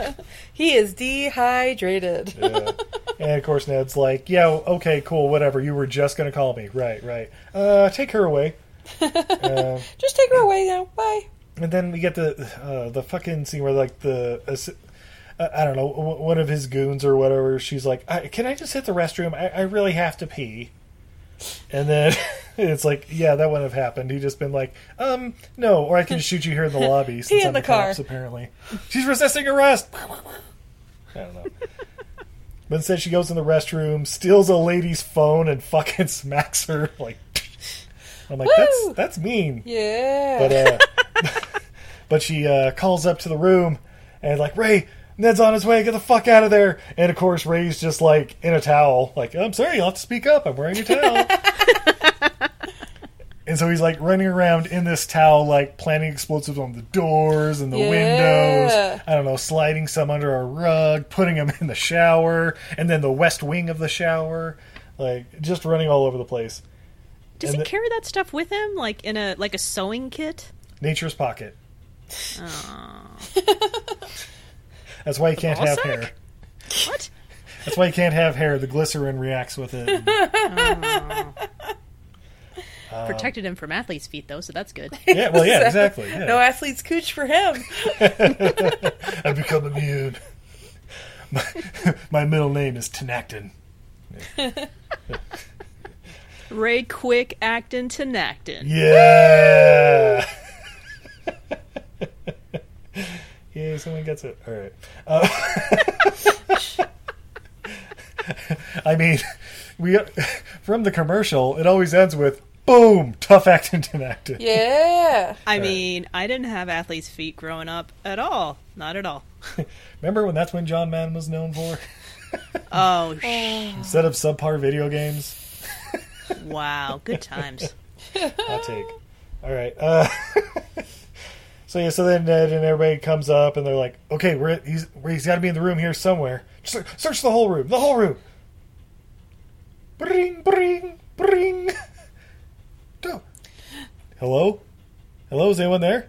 Speaker 2: he is dehydrated.
Speaker 1: Yeah. and of course, Ned's like, "Yeah, okay, cool, whatever. You were just gonna call me, right? Right. Uh, take her away." uh,
Speaker 2: Just take her away now. Bye.
Speaker 1: and then we get the uh, the fucking scene where like the uh, I don't know one of his goons or whatever. She's like, I, "Can I just hit the restroom? I, I really have to pee." And then it's like, yeah, that wouldn't have happened. He'd just been like, um, no, or I can shoot you here in the lobby. Since
Speaker 2: in
Speaker 1: I'm
Speaker 2: the car.
Speaker 1: Cops, apparently, she's resisting arrest. I don't know. But instead, she goes in the restroom, steals a lady's phone, and fucking smacks her. Like, I'm like, that's that's mean.
Speaker 2: Yeah.
Speaker 1: But uh, but she uh, calls up to the room and like Ray, Ned's on his way. Get the fuck out of there! And of course, Ray's just like in a towel. Like, I'm sorry, you'll have to speak up. I'm wearing a towel. and so he's like running around in this towel, like planting explosives on the doors and the
Speaker 2: Yeah.
Speaker 1: windows. I don't know, sliding some under a rug, putting them in the shower, and then the west wing of the shower. Like, just running all over the place.
Speaker 3: Does
Speaker 1: And
Speaker 3: he
Speaker 1: the-
Speaker 3: carry that stuff with him, like in a like a sewing kit?
Speaker 1: Nature's pocket.
Speaker 3: Oh.
Speaker 1: That's why you can't
Speaker 3: ball
Speaker 1: have
Speaker 3: sack?
Speaker 1: hair.
Speaker 3: What?
Speaker 1: That's why you can't have hair. The glycerin reacts with it. Um,
Speaker 3: Protected him from athlete's feet though, so that's good.
Speaker 1: Yeah, well, yeah, exactly. Yeah.
Speaker 2: No athlete's cooch for him.
Speaker 1: I've become immune. My, my middle name is Tinactin.
Speaker 3: Ray Quick Actin Tinactin.
Speaker 1: Yeah. Yay, someone gets it. All right. Uh, I mean, we from the commercial, it always ends with boom, tough acting Tinactin.
Speaker 2: Yeah.
Speaker 3: I mean, I didn't have athlete's feet growing up at all. Not at all.
Speaker 1: Remember when that's when John Madden was known for?
Speaker 3: Oh, sh-
Speaker 1: Instead of subpar video games.
Speaker 3: wow. Good times.
Speaker 1: I'll take. All right. Uh, so yeah, so then uh, Ned and everybody comes up and they're like, "Okay, we're he's he's got to be in the room here somewhere. Just search the whole room, the whole room." Bring, bring, bring. Hello, hello. Is anyone there?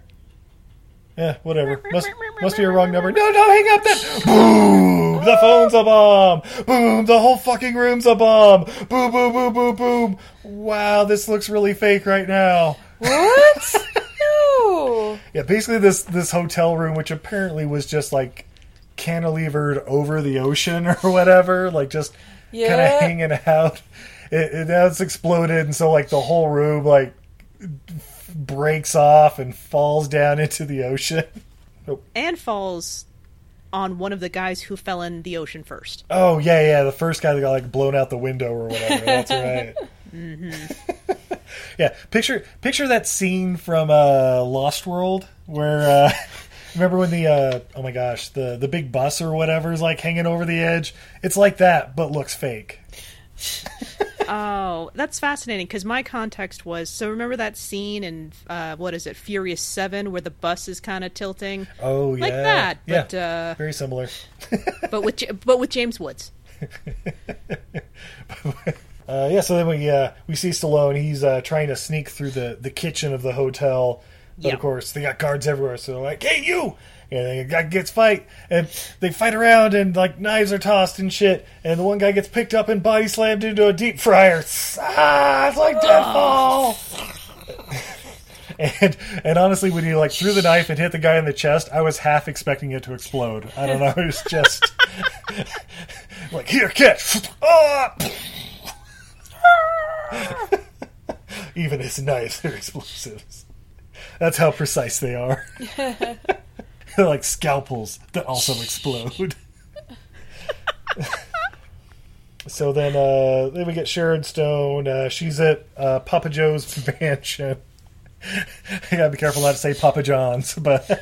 Speaker 1: Yeah, whatever. Must must be a wrong number. No, no, hang up then. Boom! The phone's a bomb. Boom! The whole fucking room's a bomb. Boom! Boom! Boom! Boom! Boom! Wow, this looks really fake right now.
Speaker 2: What?
Speaker 1: Yeah, basically this this hotel room, which apparently was just like cantilevered over the ocean or whatever, like just kind of hanging out. it, it, now it's exploded, and so like the whole room like breaks off and falls down into the ocean.
Speaker 3: And falls on one of the guys who fell in the ocean first.
Speaker 1: Oh yeah, yeah, the first guy that got like blown out the window or whatever. That's right.
Speaker 3: Hmm
Speaker 1: Yeah, picture picture that scene from uh, Lost World where uh, remember when the uh, oh my gosh the the big bus or whatever is like hanging over the edge. It's like that, but looks fake.
Speaker 3: Oh, that's fascinating because my context was so remember that scene in uh, what is it, Furious Seven, where the bus is kind of tilting.
Speaker 1: Oh
Speaker 3: like
Speaker 1: yeah,
Speaker 3: that,
Speaker 1: yeah,
Speaker 3: but uh,
Speaker 1: very similar.
Speaker 3: but with but with James Woods.
Speaker 1: Uh, yeah, so then we uh, we see Stallone. He's uh, trying to sneak through the, the kitchen of the hotel, but
Speaker 3: Yeah.
Speaker 1: of course they got guards everywhere. So they're like, "Hey, you!" And the guy gets fight, and they fight around, and like knives are tossed and shit. And the one guy gets picked up and body slammed into a deep fryer. Ah, it's like Deadfall. and and honestly, when he like threw the knife and hit the guy in the chest, I was half expecting it to explode. I don't know. It was just like here, catch. Ah! Even his knives are explosives. That's how precise they are. They're like scalpels that also explode. so then, uh, then we get Sharon Stone. Uh, she's at uh, Papa Joe's mansion. I gotta be careful not to say Papa John's, but uh,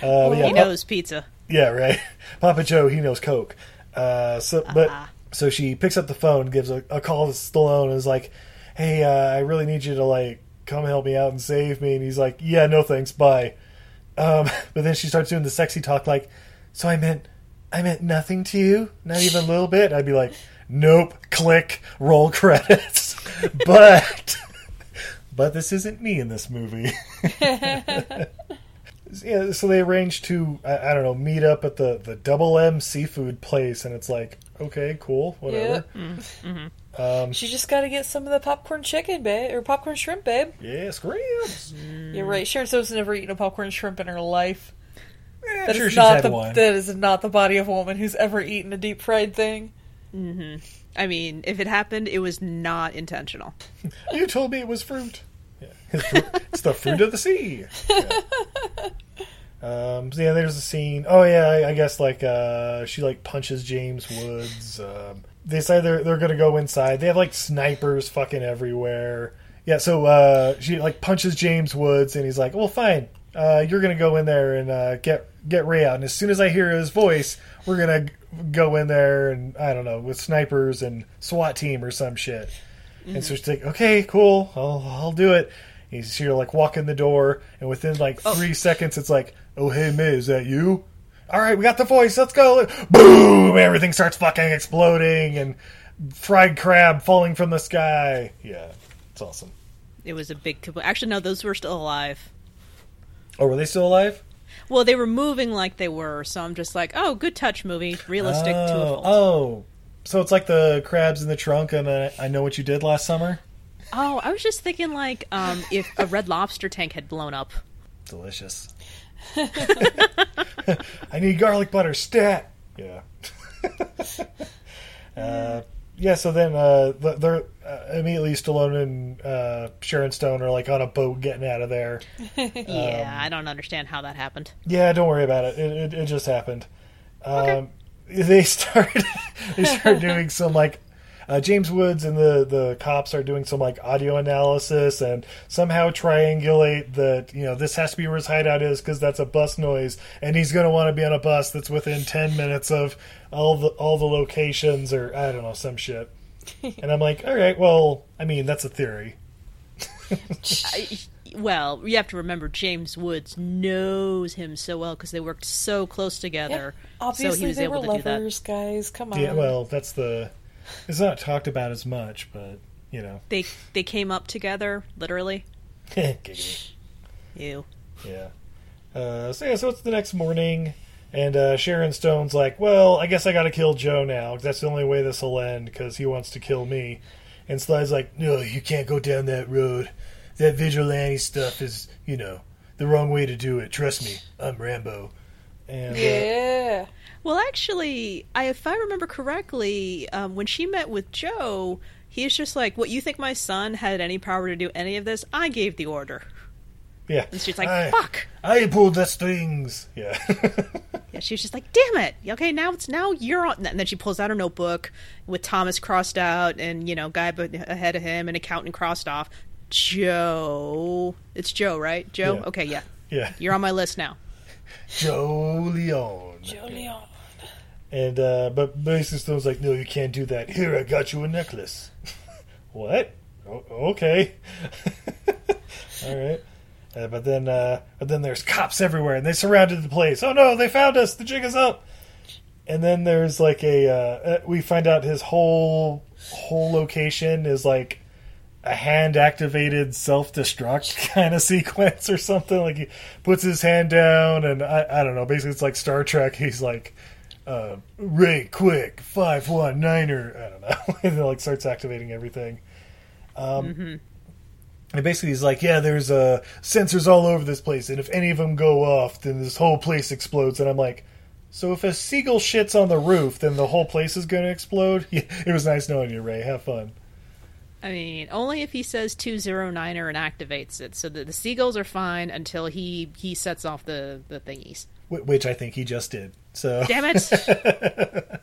Speaker 1: but yeah,
Speaker 3: he
Speaker 1: Pa-
Speaker 3: knows pizza.
Speaker 1: yeah, right. Papa Joe, he knows Coke. Uh, so, but so she picks up the phone, gives a, a call to Stallone, and is like, "Hey, uh, I really need you to like come help me out and save me." And he's like, "Yeah, no thanks, bye." Um, but then she starts doing the sexy talk, like, "So I meant, I meant nothing to you, not even a little bit." I'd be like, "Nope." Click, roll credits. but, but this isn't me in this movie. yeah, so they arrange to I, I don't know meet up at the the Double M seafood place, and it's like okay, cool, whatever. Um,
Speaker 2: She just got to get some of the popcorn chicken, babe, or popcorn shrimp, babe.
Speaker 1: yeah, screams.
Speaker 2: You're right. Sharon Stone's never eaten a popcorn shrimp in her life.
Speaker 1: Yeah,
Speaker 2: That
Speaker 1: sure
Speaker 2: is not the
Speaker 1: one.
Speaker 2: that is not the body of a woman who's ever eaten a deep fried thing.
Speaker 3: hmm I mean, if it happened, it was not intentional.
Speaker 1: You told me it was fruit. Yeah. It's, fruit. it's the fruit of the sea. Yeah. Um, so yeah, there's a scene. Oh yeah, I, I guess like uh, she like punches James Woods. Um, they say they're they're gonna go inside. They have like snipers fucking everywhere. Yeah, so uh, she like punches James Woods, and he's like, "Well, fine. Uh, you're gonna go in there and uh, get get Ray out. And as soon as I hear his voice, we're gonna go in there and I don't know with snipers and SWAT team or some shit." And so she's like, "Okay, cool. I'll I'll do it." He's here like walking the door, and within like three seconds, it's like, "Oh hey, May, is that you?" All right, we got the voice. Let's go. Boom! Everything starts fucking exploding, and fried crab falling from the sky. Yeah, it's awesome.
Speaker 3: It was a big. kaboo- Actually, no, those were still alive.
Speaker 1: Oh, were they still alive?
Speaker 3: Well, they were moving like they were, so I'm just like, oh, good touch movie, realistic to a
Speaker 1: oh,
Speaker 3: fault.
Speaker 1: oh, so it's like the crabs in the trunk, and uh, I know what you did last summer.
Speaker 3: Oh, I was just thinking like um, if a Red Lobster tank had blown up.
Speaker 1: Delicious. I need garlic butter stat. Yeah. uh, yeah. So then uh, they're uh, immediately Stallone and uh, Sharon Stone are like on a boat getting out of there.
Speaker 3: yeah, I don't understand how that happened.
Speaker 1: Yeah, don't worry about it. It, it, it just happened. Um, They start they start doing some like uh, James Woods and the the cops are doing some like audio analysis and somehow triangulate that you know this has to be where his hideout is because that's a bus noise and he's going to want to be on a bus that's within ten minutes of all the all the locations or I don't know some shit. And I'm like, all right, well, I mean that's a theory.
Speaker 3: I, well, you have to remember James Woods knows him so well because they worked so close together.
Speaker 2: Obviously,
Speaker 3: so he was
Speaker 2: they
Speaker 3: able
Speaker 2: were
Speaker 3: to do
Speaker 2: lovers, guys. Come on.
Speaker 1: Yeah, well, that's the it's not talked about as much, but you know.
Speaker 3: They they came up together, literally. You.
Speaker 1: Yeah. Uh, so yeah, so it's the next morning, and uh, Sharon Stone's like, "Well, I guess I got to kill Joe now. 'cause that's the only way this will end because he wants to kill me." And Sly's like, "No, you can't go down that road. That vigilante stuff is, you know, the wrong way to do it. Trust me, I'm Rambo." And uh,
Speaker 2: Yeah.
Speaker 3: Well, actually, I, if I remember correctly, um, when she met with Joe, he's just like, "What you think my son had any power to do any of this? I gave the order."
Speaker 1: yeah,
Speaker 3: And she's like,
Speaker 1: I,
Speaker 3: "Fuck."
Speaker 1: I pulled the strings. Yeah,
Speaker 3: Yeah, she's just like, "Damn it." Okay, now it's now you're on. And then she pulls out her notebook with Thomas crossed out, and you know, guy ahead of him, and accountant crossed off. Joe, it's Joe, right? Joe.
Speaker 1: Yeah.
Speaker 3: Okay, yeah,
Speaker 1: yeah.
Speaker 3: you're on my list now.
Speaker 1: Joe Leone.
Speaker 2: Joe Leon.
Speaker 1: And uh, but Mason Stone's like, no, you can't do that. Here, I got you a necklace. what? O- okay. All right. Uh, but then, uh, but then there's cops everywhere, and they surrounded the place. Oh no, they found us! The jig is up. And then there's like a, uh, uh, we find out his whole whole location is like a hand activated self destruct kind of sequence or something. Like he puts his hand down, and I, I don't know. Basically, it's like Star Trek. He's like, uh, Ray, quick, five one niner. I don't know. and then like starts activating everything. Um, And basically, he's like, yeah, there's uh, sensors all over this place, and if any of them go off, then this whole place explodes. And I'm like. So if a seagull shits on the roof, then the whole place is going to explode. Yeah, it was nice knowing you, Ray. Have fun.
Speaker 3: I mean, only if he says two zero niner and activates it. So the, the seagulls are fine until he he sets off the the thingies.
Speaker 1: Wh- which I think he just did. So
Speaker 3: Damn it!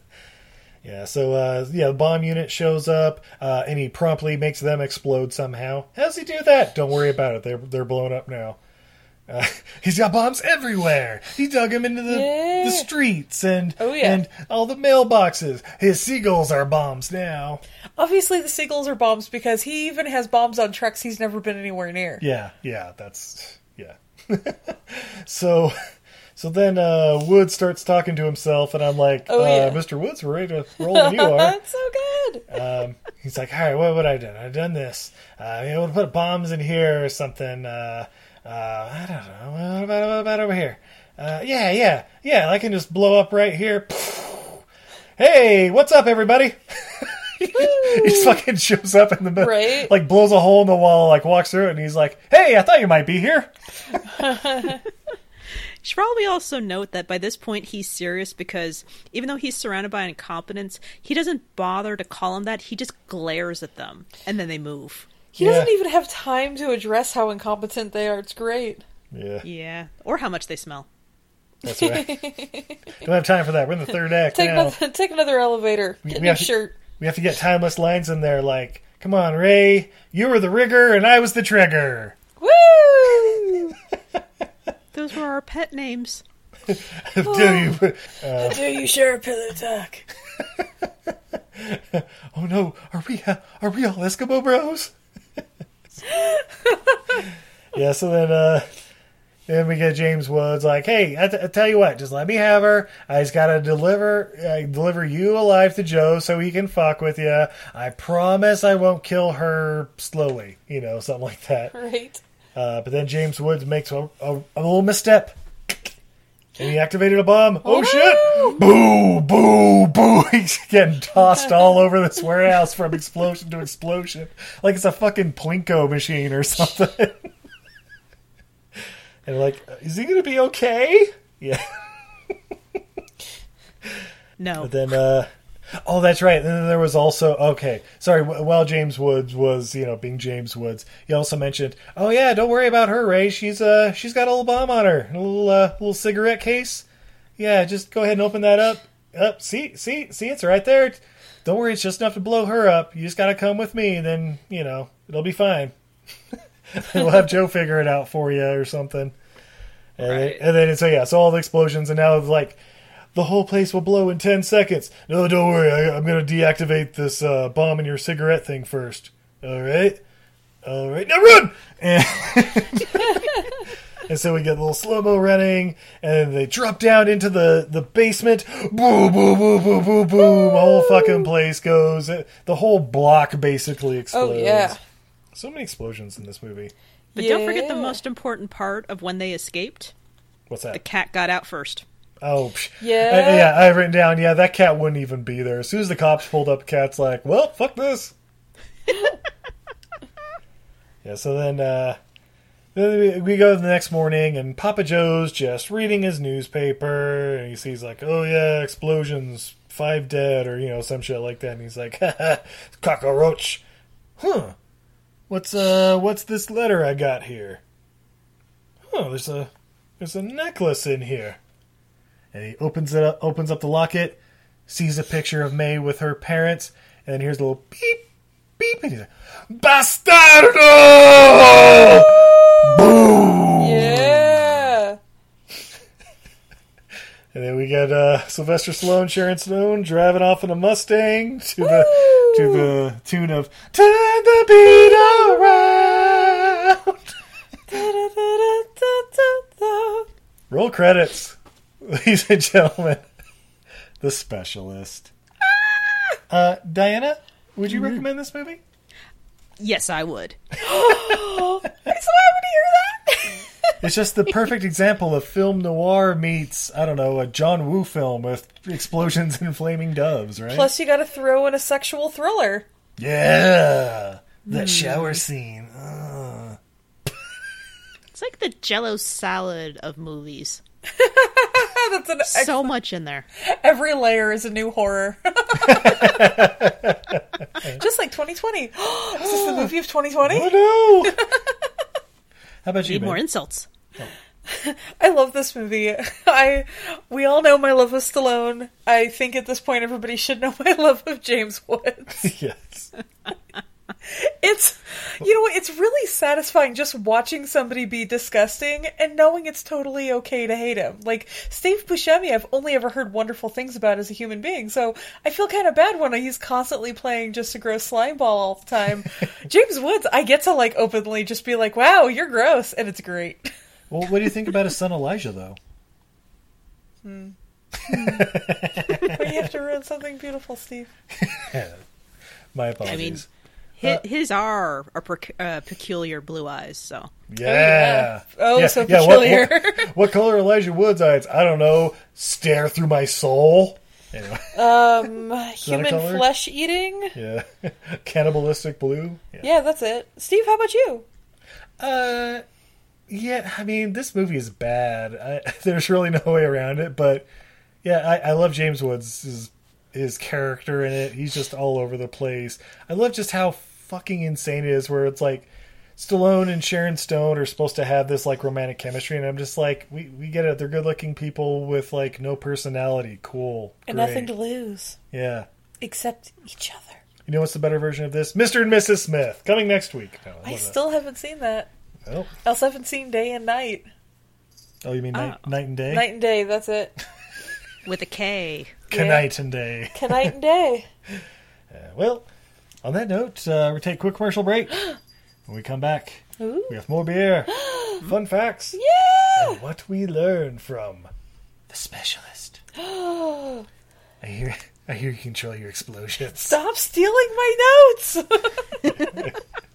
Speaker 1: yeah, so uh, yeah, the bomb unit shows up, uh, and he promptly makes them explode somehow. How's he do that? Don't worry about it. They're they're blown up now. Uh, he's got bombs everywhere. He dug them into the
Speaker 2: Yeah.
Speaker 1: the streets and
Speaker 2: Oh, yeah.
Speaker 1: and all the mailboxes. His seagulls are bombs now.
Speaker 2: Obviously, the seagulls are bombs because he even has bombs on trucks he's never been anywhere near.
Speaker 1: Yeah, yeah, that's yeah. so so then uh, Woods starts talking to himself, and I'm like,
Speaker 2: Oh,
Speaker 1: uh,
Speaker 2: yeah.
Speaker 1: Mr. Woods, we're ready to roll when you are.
Speaker 2: That's so good.
Speaker 1: um, he's like, all right, what would I done? I done this. Uh, you know, put bombs in here or something. Uh, uh, I don't know. What about, what about over here? Uh, yeah, yeah, yeah. I can just blow up right here. Hey, what's up, everybody? he just fucking shows up in the middle,
Speaker 2: Right.
Speaker 1: like blows a hole in the wall, like walks through it, and he's like, "Hey, I thought you might be here."
Speaker 3: should probably also note that by this point he's serious because even though he's surrounded by incompetence, he doesn't bother to call them that. He just glares at them and then they move.
Speaker 2: He
Speaker 1: Yeah.
Speaker 2: doesn't even have time to address how incompetent they are. It's great.
Speaker 1: Yeah,
Speaker 3: Yeah, or how much they smell.
Speaker 1: that's right. Don't have time for that. We're in the third act
Speaker 2: Take
Speaker 1: now.
Speaker 2: another, take another elevator. Get
Speaker 1: we
Speaker 2: new
Speaker 1: have to-
Speaker 2: shirt.
Speaker 1: We have to get timeless lines in there like, come on, Ray, you were the rigger and I was the trigger.
Speaker 2: Woo!
Speaker 3: Those were our pet names.
Speaker 1: Do you? Uh,
Speaker 2: Do you share a pillow talk?
Speaker 1: oh no, are we uh, are we all Eskimo bros? yeah, so then uh then we get James Woods like, hey, I, t- I tell you what, just let me have her. I just gotta deliver uh, deliver you alive to Joe so he can fuck with you. I promise I won't kill her slowly, you know, something like that.
Speaker 2: Right.
Speaker 1: Uh, but then James Woods makes a, a, a little misstep. And he activated a bomb. Oh shit! Boo! Boo! Boo! He's getting tossed all over this warehouse from explosion to explosion, like it's a fucking plinko machine or something. and like, is he gonna be okay? Yeah.
Speaker 3: No.
Speaker 1: But then, uh, oh, that's right. And then there was also okay. Sorry. wh- While James Woods was, you know, being James Woods, he also mentioned, oh yeah, don't worry about her, Ray. She's uh, she's got a little bomb on her, a little uh, little cigarette case. Yeah, just go ahead and open that up. Up, see, see, see, it's right there. Don't worry, it's just enough to blow her up. You just got to come with me, and then you know it'll be fine. we'll have Joe figure it out for you or something. And, then, and then so yeah, so all the explosions, and now of like the whole place will blow in 10 seconds. No, don't worry. I, I'm going to deactivate this uh, bomb in your cigarette thing first. All right? All right. Now run! And, and so we get a little slow mo running, and they drop down into the, the basement. Boom, boom, boom, boom, boom, boom. The whole fucking place goes. The whole block basically explodes.
Speaker 2: Oh yeah.
Speaker 1: So many explosions in this movie.
Speaker 3: But don't forget the most important part of when they escaped.
Speaker 1: What's that?
Speaker 3: The cat got out first.
Speaker 1: Oh, psh.
Speaker 2: Yeah.
Speaker 1: Uh, yeah, I've written down, yeah, that cat wouldn't even be there. As soon as the cops pulled up, cat's like, well, fuck this. yeah, so then, uh, Then we, go the next morning, and Papa Joe's just reading his newspaper, and he sees like, "Oh yeah, explosions, five dead," or you know some shit like that, and he's like, cockroach." Huh? What's uh, what's this letter I got here? Oh, there's a there's a necklace in here. And he opens it up, opens up the locket, sees a picture of May with her parents, and then hears a little beep, beep, and he's like, Bastardo! Boom!
Speaker 2: Yeah.
Speaker 1: And then we get uh, Sylvester Stallone, Sharon Stone driving off in a Mustang to the to the tune of "Turn the Beat Around." Roll credits, ladies and gentlemen. The Specialist. Uh, Diana, would you recommend this movie?
Speaker 3: Yes, I would.
Speaker 2: I'm so happy to hear that.
Speaker 1: It's just the perfect example of film noir meets I don't know a John Woo film with explosions and flaming doves, right?
Speaker 2: Plus, you got to throw in a sexual thriller.
Speaker 1: yeah, that
Speaker 2: Hmm.
Speaker 1: shower scene. Ugh.
Speaker 3: It's like the Jello salad of movies.
Speaker 2: That's an
Speaker 3: So much in there.
Speaker 2: Every layer is a new horror. Just like 2020. is this the movie of 2020?
Speaker 1: Oh no! How about you?
Speaker 3: Need more
Speaker 1: babe?
Speaker 3: insults.
Speaker 2: I love this movie. I we all know my love of Stallone. I think at this point everybody should know my love of James Woods.
Speaker 1: yes.
Speaker 2: It's you know it's really satisfying just watching somebody be disgusting and knowing it's totally okay to hate him. Like Steve Buscemi I've only ever heard wonderful things about as a human being, so I feel kind of bad when he's constantly playing just a gross slime ball all the time. James Woods, I get to like openly just be like, "Wow, you're gross," and it's great.
Speaker 1: Well, what do you think about his son Elijah, though?
Speaker 2: Hmm. But you have to ruin something beautiful, Steve.
Speaker 1: My
Speaker 3: I
Speaker 1: apologies.
Speaker 3: Mean, his, his are are pec- uh, peculiar blue eyes. So
Speaker 1: yeah.
Speaker 2: Oh,
Speaker 1: yeah.
Speaker 2: so
Speaker 1: yeah, what-
Speaker 2: peculiar.
Speaker 1: What, what color Elijah Wood's eyes? I don't know. Stare through my soul. Anyway,
Speaker 2: Um, human flesh eating.
Speaker 1: yeah. Cannibalistic blue. Yeah.
Speaker 2: Yeah, that's it. Steve, how about you?
Speaker 1: Uh, yeah. I mean, this movie is bad. I, there's really no way around it. But yeah, I, I love James Woods. His, his character in it. He's just all over the place. I love just how fucking insane it is. Where it's like Stallone and Sharon Stone are supposed to have this like romantic chemistry, and I'm just like, we we get it. They're good looking people with like no personality. Cool.
Speaker 2: And
Speaker 1: Great.
Speaker 2: nothing to lose
Speaker 1: Yeah.
Speaker 2: except each other.
Speaker 1: You know what's the better version of this? Mr. and Mrs. Smith coming next week. No,
Speaker 2: I
Speaker 1: love that.
Speaker 2: still haven't seen that.
Speaker 1: Oh.
Speaker 2: I also haven't seen Day and Night.
Speaker 1: Oh, you mean night, night and day?
Speaker 2: Night and Day, that's it.
Speaker 3: with a K.
Speaker 1: Good night and day.
Speaker 2: Can Night and Day.
Speaker 1: Uh, well, on that note, uh, we take a quick commercial break. when we come back,
Speaker 2: Ooh.
Speaker 1: we have more beer, fun facts,
Speaker 2: Yeah!
Speaker 1: and what we learn from the specialist. I hear, I hear you control your explosions.
Speaker 2: Stop stealing my notes!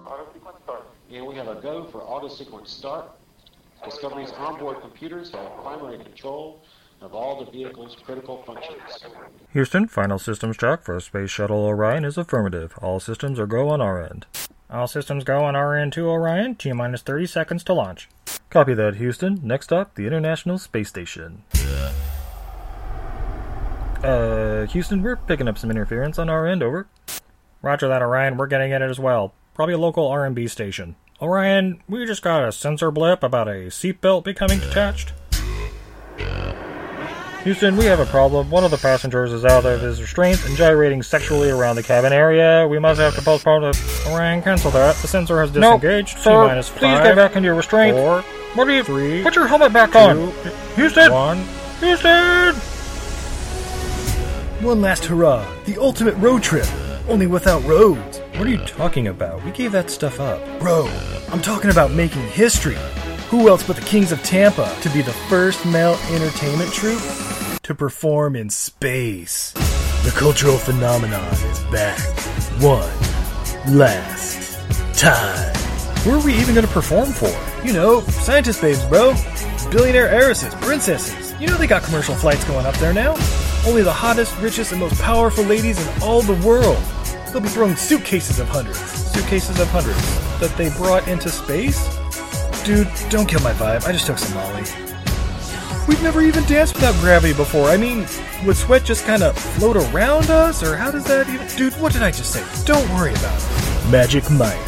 Speaker 12: And we have a go for auto sequence start. Discovery's onboard computers have primary control of all the vehicle's critical functions.
Speaker 13: Houston, final systems check for Space Shuttle Orion is affirmative. All systems are go on our end. All systems go on our end to Orion. T minus 30 seconds to launch. Copy that, Houston. Next up, the International Space Station. Uh, Houston, we're picking up some interference on our end, over. Roger that, Orion. We're getting at it as well. Probably a local R&B station. Orion, we just got a sensor blip about a seatbelt becoming detached. Houston, we have a problem. One of the passengers is out of his restraints and gyrating sexually around the cabin area. We must have to postpone it. Orion, cancel that. The sensor has
Speaker 14: Nope,
Speaker 13: disengaged. T
Speaker 14: sir,
Speaker 13: minus
Speaker 14: please get back into your restraint.
Speaker 13: Four,
Speaker 14: What are you?
Speaker 13: three,
Speaker 14: Put your helmet back
Speaker 13: two,
Speaker 14: on. Houston.
Speaker 13: one.
Speaker 14: Houston.
Speaker 1: One last hurrah, the ultimate road trip, only without roads. What are you talking about? We gave that stuff up. Bro, I'm talking about making history. Who else but the Kings of Tampa to be the first male entertainment troupe to perform in space? The cultural phenomenon is back. One last time. Who are we even going to perform for? You know, scientist babes, bro. Billionaire heiresses, princesses. You know they got commercial flights going up there now. Only the hottest, richest, and most powerful ladies in all the world. They'll be throwing suitcases of hundreds. Suitcases of hundreds that they brought into space? Dude, don't kill my vibe. I just took some Molly. We've never even danced without gravity before. I mean, would sweat just kind of float around us, or how does that even. Dude, what did I just say? Don't worry about it. Magic Mike,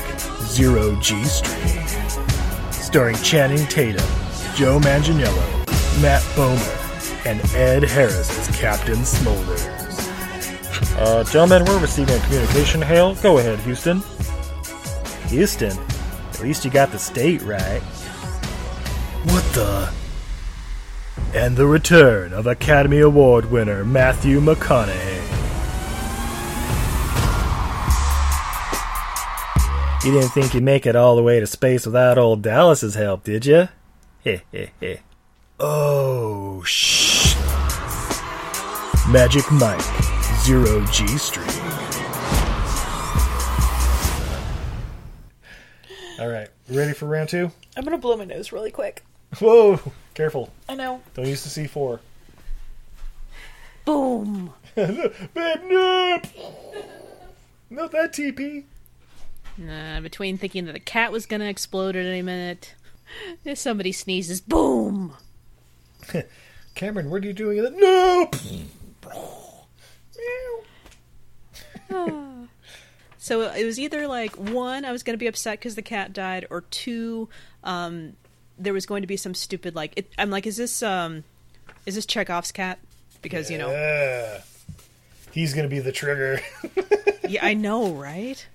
Speaker 1: Zero G String. Starring Channing Tatum, Joe Manganiello, Matt Bomer, and Ed Harris as Captain Smolders.
Speaker 13: Uh, gentlemen, we're receiving a communication hail. Go ahead, Houston.
Speaker 1: Houston, at least you got the state right. What the? And the return of Academy Award winner Matthew McConaughey. You didn't think you'd make it all the way to space without old Dallas's help, did you? Heh heh heh. Oh, shh. Magic Mike, Zero G String. All right, ready for round two?
Speaker 2: I'm gonna blow my nose really quick.
Speaker 1: Whoa, careful.
Speaker 2: I know.
Speaker 1: Don't use the C4.
Speaker 3: Boom.
Speaker 1: Babe, no! Not that TP.
Speaker 3: Uh, between thinking that the cat was gonna explode at any minute, if somebody sneezes, boom.
Speaker 1: Cameron, what are you doing? No!
Speaker 3: So it was either like one, I was going to be upset because the cat died, or two, um, there was going to be some stupid like. It, I'm like, is this um, is this Chekhov's cat? Because you know,
Speaker 1: He's gonna be the trigger.
Speaker 3: yeah, I know, right?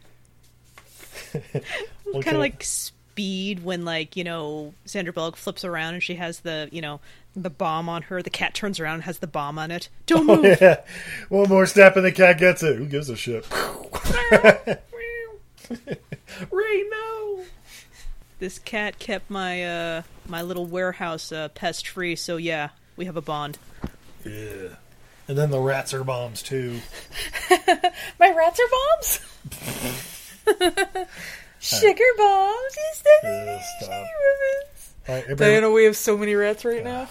Speaker 3: Kind of like Speed when like you know Sandra Bullock flips around and she has the you know the bomb on her. The cat turns around and has the bomb on it. Don't
Speaker 1: Oh,
Speaker 3: move.
Speaker 1: yeah. One more step and the cat gets it. Who gives a shit? Ray, no.
Speaker 3: This cat kept my uh my little warehouse uh, pest free, so yeah, we have a bond.
Speaker 1: Yeah. And then the rats are bombs too.
Speaker 2: My rats are bombs. Sugar bombs. Is that
Speaker 1: Yeah, stop. All right, everybody-
Speaker 2: Diana, we have so many rats right ah, now.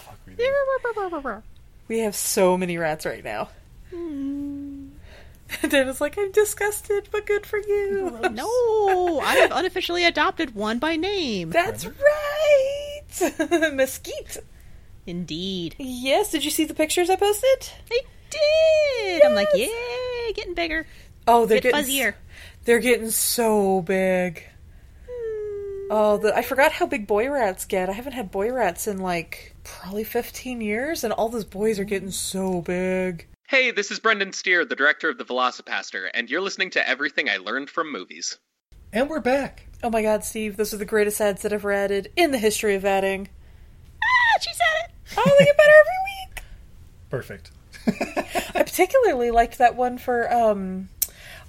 Speaker 2: We have so many rats right now. Hmm. Diana's like, I'm disgusted, but good for you.
Speaker 3: No, I have unofficially adopted one by name.
Speaker 2: That's right. Mesquite.
Speaker 3: Indeed.
Speaker 2: Yes, did you see the pictures I posted?
Speaker 3: I did. I'm like, yay, getting bigger.
Speaker 2: Oh, they're
Speaker 3: Get
Speaker 2: getting
Speaker 3: fuzzier.
Speaker 2: They're getting so big. Oh, the, I forgot how big boy rats get. I haven't had boy rats in like probably 15 years, and all those boys are getting so big.
Speaker 15: Hey, this is Brendan Steere, the director of The VelociPastor, and you're listening to Everything I Learned from Movies.
Speaker 1: And we're back.
Speaker 2: Oh my god, Steve, those are the greatest ads that ever added in the history of adding.
Speaker 3: Ah, she said it.
Speaker 2: Oh, they get better every week.
Speaker 1: Perfect.
Speaker 2: I particularly liked that one for um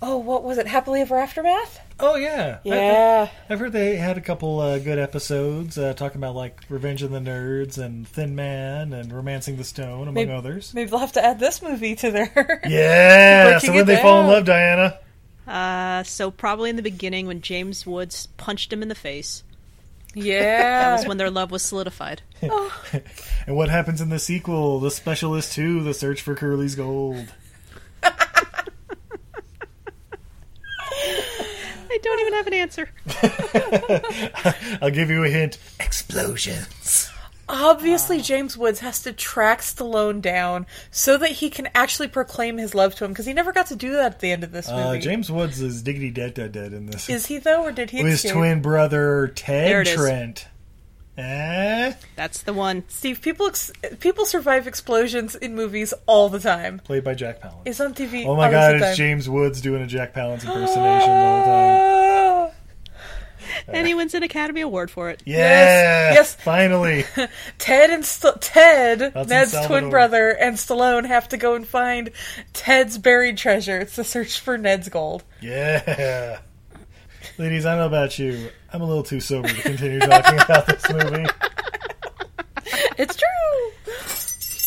Speaker 2: oh, what was it? Happily Ever Aftermath?
Speaker 1: Oh yeah,
Speaker 2: Yeah.
Speaker 1: I, have heard they had a couple uh, good episodes uh, talking about like Revenge of the Nerds and Thin Man and Romancing the Stone, among
Speaker 2: Maybe,
Speaker 1: others.
Speaker 2: maybe they'll have to add this movie to their
Speaker 1: Yeah. so when
Speaker 2: it
Speaker 1: they fall in love, Diana.
Speaker 3: Uh, so probably in the beginning when James Woods punched him in the face.
Speaker 2: Yeah.
Speaker 3: that was when their love was solidified.
Speaker 1: And what happens in the sequel? The Specialist Two: The Search for Curly's Gold.
Speaker 3: I don't even have an answer.
Speaker 1: I'll give you a hint. Explosions.
Speaker 2: Obviously, James Woods has to track Stallone down so that he can actually proclaim his love to him because he never got to do that at the end of this movie.
Speaker 1: Uh, James Woods is diggity dead dead dead in this.
Speaker 2: Is he though, or did he?
Speaker 1: With his twin brother
Speaker 3: There
Speaker 1: Ted
Speaker 3: it is.
Speaker 1: Eh?
Speaker 3: That's the one.
Speaker 2: Steve, people ex- people survive explosions in movies all the time.
Speaker 1: Played by Jack Palance.
Speaker 2: It's on TV.
Speaker 1: Oh my god, it's
Speaker 2: time.
Speaker 1: James Woods doing a Jack Palance impersonation all the time.
Speaker 3: And he wins an Academy Award for it.
Speaker 1: Yeah,
Speaker 2: Yes.
Speaker 1: finally.
Speaker 2: Ted and St- Ted,
Speaker 1: That's
Speaker 2: Ned's twin brother, and Stallone have to go and find Ted's buried treasure. It's the search for Ned's gold.
Speaker 1: Yeah. Ladies, I don't know about you. I'm a little too sober to continue talking about this movie.
Speaker 2: It's true.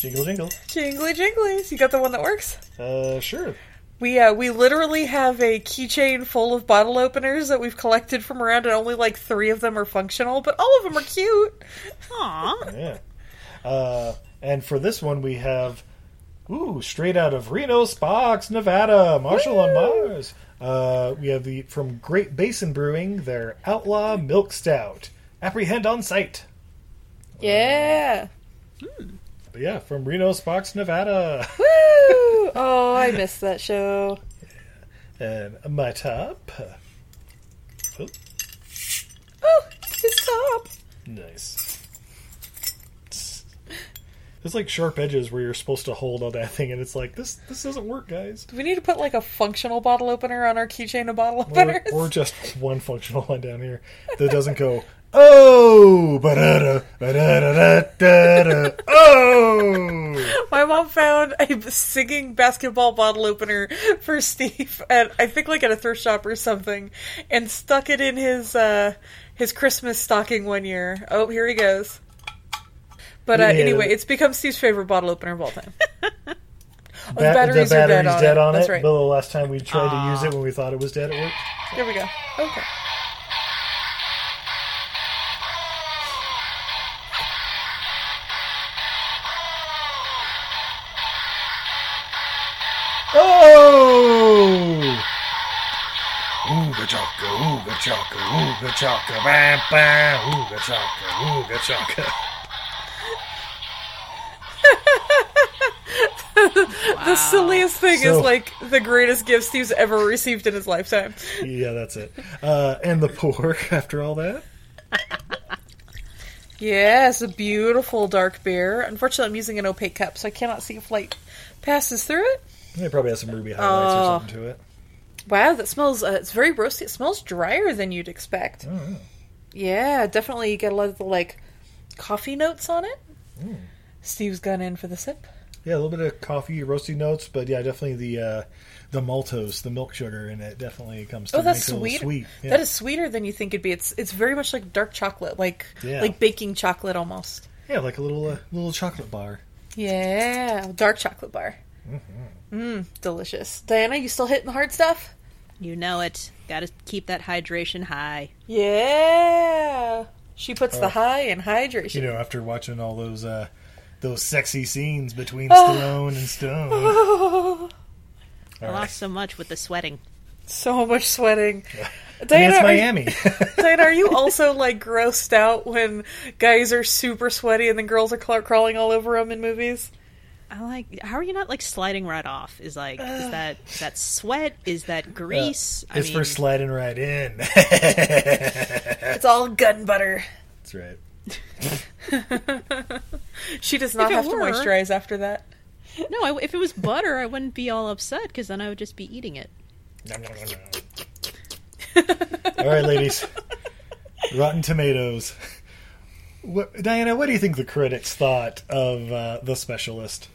Speaker 1: Jingle, jingle.
Speaker 2: Jingly jinglies. You got the one that works?
Speaker 1: Uh, sure.
Speaker 2: We uh, we literally have a keychain full of bottle openers that we've collected from around, and only like three of them are functional, but all of them are cute.
Speaker 3: Aww.
Speaker 1: Yeah. Uh, and for this one, we have, ooh, straight out of Reno Sparks, Nevada, Marshall on Mars. Uh, we have the from Great Basin Brewing, their Outlaw Milk Stout. Apprehend on sight.
Speaker 2: Yeah.
Speaker 1: But yeah, from Reno Sparks, Nevada.
Speaker 2: Woo! Oh, I missed that show.
Speaker 1: And my top. Oh,
Speaker 2: Oh, his top.
Speaker 1: nice. There's like sharp edges where you're supposed to hold on that thing, and it's like this. This doesn't work, guys.
Speaker 2: Do we need to put like a functional bottle opener on our keychain of bottle
Speaker 1: Or,
Speaker 2: openers?
Speaker 1: or just one functional one down here that doesn't go. Oh, ba-da-da, ba-da-da-da-da-da, oh.
Speaker 2: My mom found a singing basketball bottle opener for Steve at I think like at a thrift shop or something, and stuck it in his uh, his Christmas stocking one year. Oh, here he goes. But uh,
Speaker 1: Yeah.
Speaker 2: anyway, it's become Steve's favorite bottle opener of all time. Oh, the
Speaker 1: Ba-
Speaker 2: batteries,
Speaker 1: the
Speaker 2: are dead
Speaker 1: battery's
Speaker 2: on
Speaker 1: dead
Speaker 2: it.
Speaker 1: on
Speaker 2: That's
Speaker 1: it.
Speaker 2: right.
Speaker 1: But the last time we tried to use it when we thought it was dead, it worked.
Speaker 2: There we go. Okay.
Speaker 1: Oh! Ooga chaka, ooga chaka, ooga chaka, bam bam, ooga chaka, ooga chaka.
Speaker 2: the silliest thing
Speaker 1: So-
Speaker 2: is like the greatest gift Steve's ever received in his lifetime.
Speaker 1: Yeah, that's it. Uh, and the pork after all that.
Speaker 2: Yes, a beautiful dark beer. Unfortunately, I'm using an opaque cup, so I cannot see if light passes through it.
Speaker 1: It probably has some ruby highlights
Speaker 2: Oh.
Speaker 1: or something to it.
Speaker 2: Wow, that smells. Uh, it's very roasty. It smells drier than you'd expect.
Speaker 1: Oh,
Speaker 2: Yeah, definitely. You get a lot of the like coffee notes on it.
Speaker 1: Mm.
Speaker 2: Steve's gone in for the sip.
Speaker 1: Yeah, a little bit of coffee, roasty notes, but yeah, definitely the uh, the maltose, the milk sugar in it definitely comes through.
Speaker 2: Oh, that's
Speaker 1: Makes it a
Speaker 2: sweet.
Speaker 1: sweet. Yeah.
Speaker 2: That is sweeter than you think it'd be. It's it's very much like dark chocolate, like
Speaker 1: Yeah.
Speaker 2: like baking chocolate almost.
Speaker 1: yeah, like a little uh, little chocolate bar.
Speaker 2: Yeah, dark chocolate bar.
Speaker 1: Mm-hmm.
Speaker 2: Mmm, delicious. Diana, you still hitting the hard stuff?
Speaker 3: You know it. Got to keep that hydration high.
Speaker 2: Yeah. She puts
Speaker 1: Oh.
Speaker 2: the high in hydration.
Speaker 1: You know, after watching all those uh, those sexy scenes between
Speaker 2: Oh.
Speaker 1: Stallone and Stone.
Speaker 3: I lost so much with the sweating.
Speaker 2: so much sweating.
Speaker 1: I mean,
Speaker 2: Diana,
Speaker 1: it's
Speaker 2: are you-
Speaker 1: Miami.
Speaker 2: Diana, are you also like grossed out when guys are super sweaty and then girls are cla- crawling all over them in movies?
Speaker 3: I like. How are you not like sliding right off? Is like is that is that sweat? Is that grease?
Speaker 1: Uh, it's for sliding right in.
Speaker 2: It's all gun butter.
Speaker 1: That's right.
Speaker 2: She does not
Speaker 3: If it
Speaker 2: have to moisturize after that.
Speaker 3: No, I, if it was butter, I wouldn't be all upset because then I would just be eating it.
Speaker 1: All right, ladies. Rotten Tomatoes. What, Diana, what do you think the critics thought of uh, The Specialist?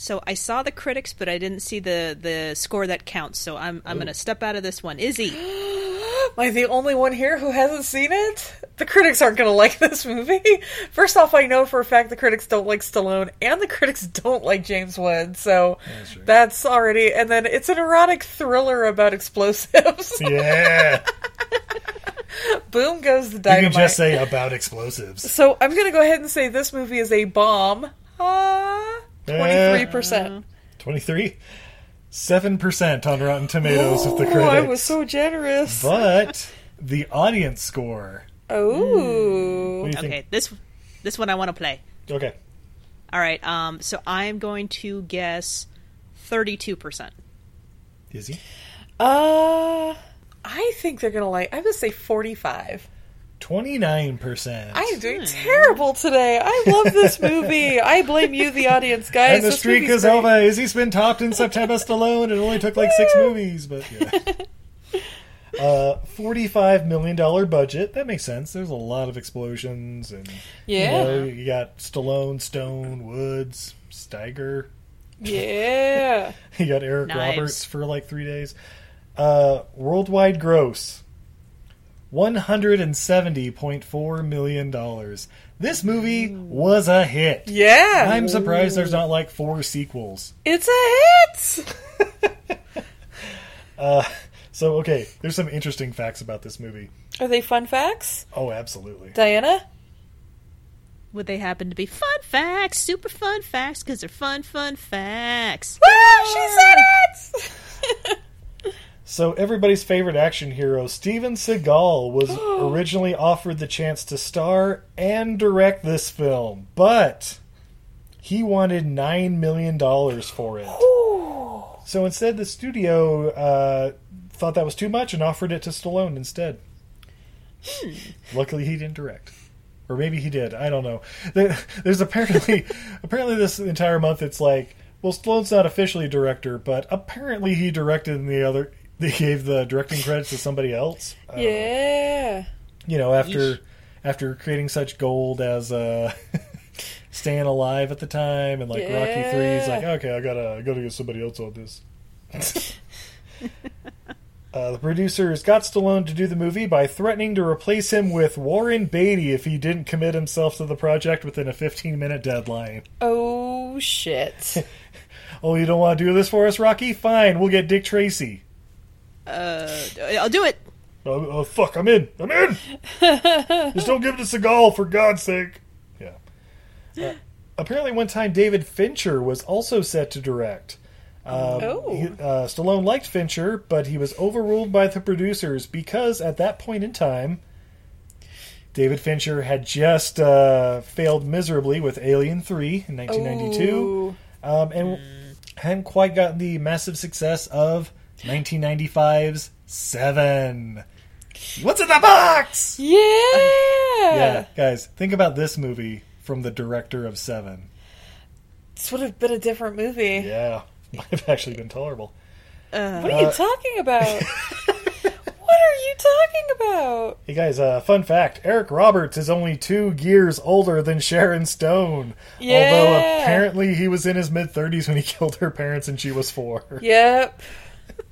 Speaker 3: So I saw the critics, but I didn't see the the score that counts. So I'm I'm gonna step out of this one. Izzy,
Speaker 2: am I the only one here who hasn't seen it? The critics aren't gonna like this movie. First off, I know for a fact the critics don't like Stallone, and the critics don't like James Wood. So that's, that's already. And then it's an erotic thriller about explosives.
Speaker 1: Yeah.
Speaker 2: Boom goes the dynamite.
Speaker 1: You can just say about explosives.
Speaker 2: So I'm going to go ahead and say this movie is a bomb. Uh, 23%.
Speaker 1: 23? 7% on Rotten Tomatoes oh, of the critics.
Speaker 2: I was so generous.
Speaker 1: But the audience score.
Speaker 2: Oh.
Speaker 1: Okay, think?
Speaker 3: this this one I want to play.
Speaker 1: Okay.
Speaker 3: All right. Um so I'm going to guess 32%. Is
Speaker 1: he?
Speaker 2: Uh I think they're going to like I'm going to say 45.
Speaker 1: 29%.
Speaker 2: I am doing terrible today. I love this movie. I blame you, the audience, guys.
Speaker 1: and the
Speaker 2: This
Speaker 1: streak is
Speaker 2: great.
Speaker 1: over. Izzy's been topped in September Stallone. It only took like six movies, but yeah. Uh, $45 million budget. That makes sense. There's a lot of explosions. and
Speaker 2: Yeah.
Speaker 1: You, know, you got Stallone, Stone, Woods, Steiger.
Speaker 2: Yeah.
Speaker 1: You got Eric
Speaker 2: Knives.
Speaker 1: Roberts for like three days. Uh, worldwide gross $170.4 million. This movie was a hit.
Speaker 2: Yeah.
Speaker 1: I'm surprised there's not like four sequels.
Speaker 2: It's a hit.
Speaker 1: Uh, so, okay, there's some interesting facts about this movie.
Speaker 2: Are they fun facts?
Speaker 1: Oh, absolutely.
Speaker 2: Diana?
Speaker 3: Would they happen to be fun facts, super fun facts, because they're fun, fun facts?
Speaker 2: Woo! She said it!
Speaker 1: So, everybody's favorite action hero, Steven Seagal, was originally offered the chance to star and direct this film, but he wanted $9 million for it. So instead, the studio uh, thought that was too much and offered it to Stallone instead. Luckily, he didn't direct, or maybe he did. I don't know. There's apparently apparently this entire month it's like, well, Stallone's not officially a director, but apparently he directed in the other. They gave the directing credits to somebody else. Uh,
Speaker 2: yeah.
Speaker 1: You know, after after creating such gold as uh, Staying Alive at the time and like Rocky Three, he's like, okay, I gotta I gotta get somebody else on this. Uh, the producers got Stallone to do the movie by threatening to replace him with Warren Beatty if he didn't commit himself to the project within a 15 minute deadline.
Speaker 2: Oh, shit.
Speaker 1: Oh, you don't want to do this for us, Rocky? Fine, we'll get Dick Tracy.
Speaker 3: Uh, I'll do it.
Speaker 1: Oh, oh, fuck, I'm in. I'm in. Just don't give it to Seagal, for God's sake. Yeah. Uh, apparently, one time David Fincher was also set to direct. Um,
Speaker 2: Oh.
Speaker 1: he- uh, Stallone liked Fincher, but he was overruled by the producers because at that point in time, David Fincher had just uh, failed miserably with Alien 3 in 1992 um, and hadn't quite gotten the massive success of 1995's Seven. What's in the box?
Speaker 2: Yeah.
Speaker 1: Yeah, guys, think about this movie from the director of Seven.
Speaker 2: This would have been a different movie.
Speaker 1: Yeah, might have actually been tolerable.
Speaker 2: What are you
Speaker 1: Uh,
Speaker 2: talking about? what are you talking about?
Speaker 1: Hey guys, uh, fun fact: Eric Roberts is only two years older than Sharon Stone.
Speaker 2: Yeah.
Speaker 1: Although apparently he was in his mid thirties when he killed her parents and she was four.
Speaker 2: Yep.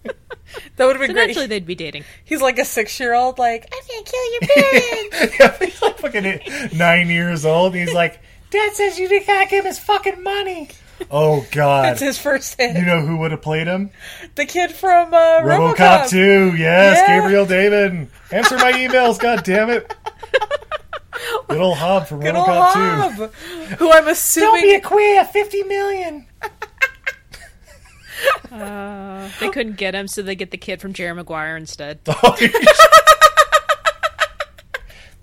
Speaker 2: that would have been
Speaker 3: So
Speaker 2: great.
Speaker 3: naturally they'd be dating.
Speaker 2: He's like a six year old, like, I'm gonna kill your parents.
Speaker 1: yeah, he's like fucking nine years old. He's like, Dad says you gotta give him his fucking money. Oh God!
Speaker 2: That's his first hit.
Speaker 1: You know who would have played him?
Speaker 2: the kid from uh,
Speaker 1: RoboCop,
Speaker 2: RoboCop
Speaker 1: 2. Yes,
Speaker 2: Yeah.
Speaker 1: Gabriel Damon. Answer my emails. God damn it! Good old Hob from
Speaker 2: Good
Speaker 1: RoboCop 2.
Speaker 2: Who I'm assuming.
Speaker 1: Don't be a queer. Fifty million.
Speaker 3: Uh, they couldn't get him, so they get the kid from Jerry Maguire instead.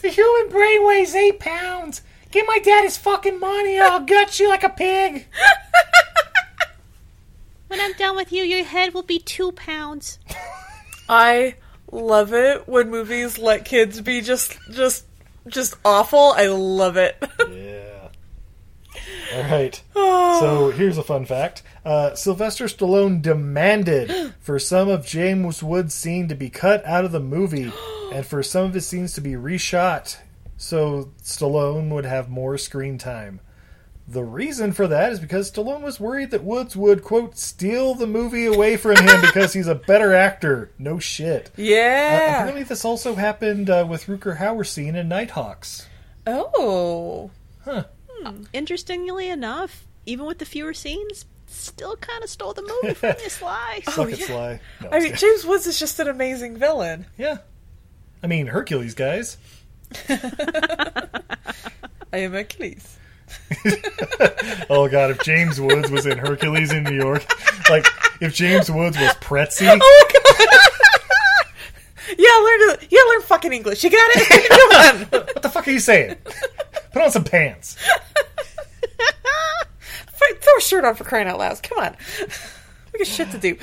Speaker 1: The human brain weighs eight pounds. Give my dad his fucking money, or I'll gut you like a pig.
Speaker 3: when I'm done with you, your head will be two pounds.
Speaker 2: I love it when movies let kids be just, just, just awful. I love it.
Speaker 1: All right. So here's a fun fact: uh, Sylvester Stallone demanded for some of James Woods' scene to be cut out of the movie, and for some of his scenes to be reshot, so Stallone would have more screen time. The reason for that is because Stallone was worried that Woods would quote steal the movie away from him because he's a better actor. No shit. Uh,
Speaker 2: Yeah.
Speaker 1: apparently, this also happened uh, with Rutger Hauer scene in Nighthawks.
Speaker 2: oh.
Speaker 1: Huh. Hmm.
Speaker 3: Interestingly enough, even with the fewer scenes, still kind of stole the movie from you, Sly.
Speaker 1: Suck oh, it, Sly. No,
Speaker 2: I mean, James Woods is just an amazing villain.
Speaker 1: Yeah. I mean, Hercules, guys.
Speaker 2: I am Achilles.
Speaker 1: Oh god, if James Woods was in Hercules in New York, like if James Woods was Pretzi,
Speaker 2: Oh god! yeah, learn to yeah, learn fucking English. You got it. Come on.
Speaker 1: what the fuck are you saying? Put on some pants.
Speaker 2: Throw a shirt on for crying out loud. Come on. We got shit to do.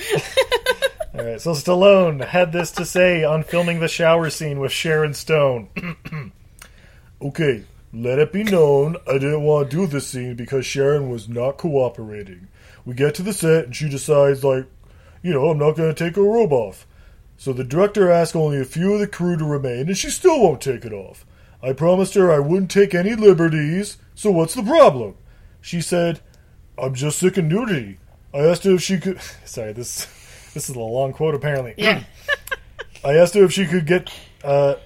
Speaker 1: All right, so Stallone had this to say on filming the shower scene with Sharon Stone. okay, let it be known I didn't want to do this scene because Sharon was not cooperating. We get to the set and she decides, like, you know, I'm not going to take her robe off. So the director asked only a few of the crew to remain and she still won't take it off. I promised her I wouldn't take any liberties, so what's the problem? She said, I'm just sick of nudity. I asked her if she could. Sorry, this this is a long quote apparently.
Speaker 2: Yeah.
Speaker 1: I asked her if she could get. Uh,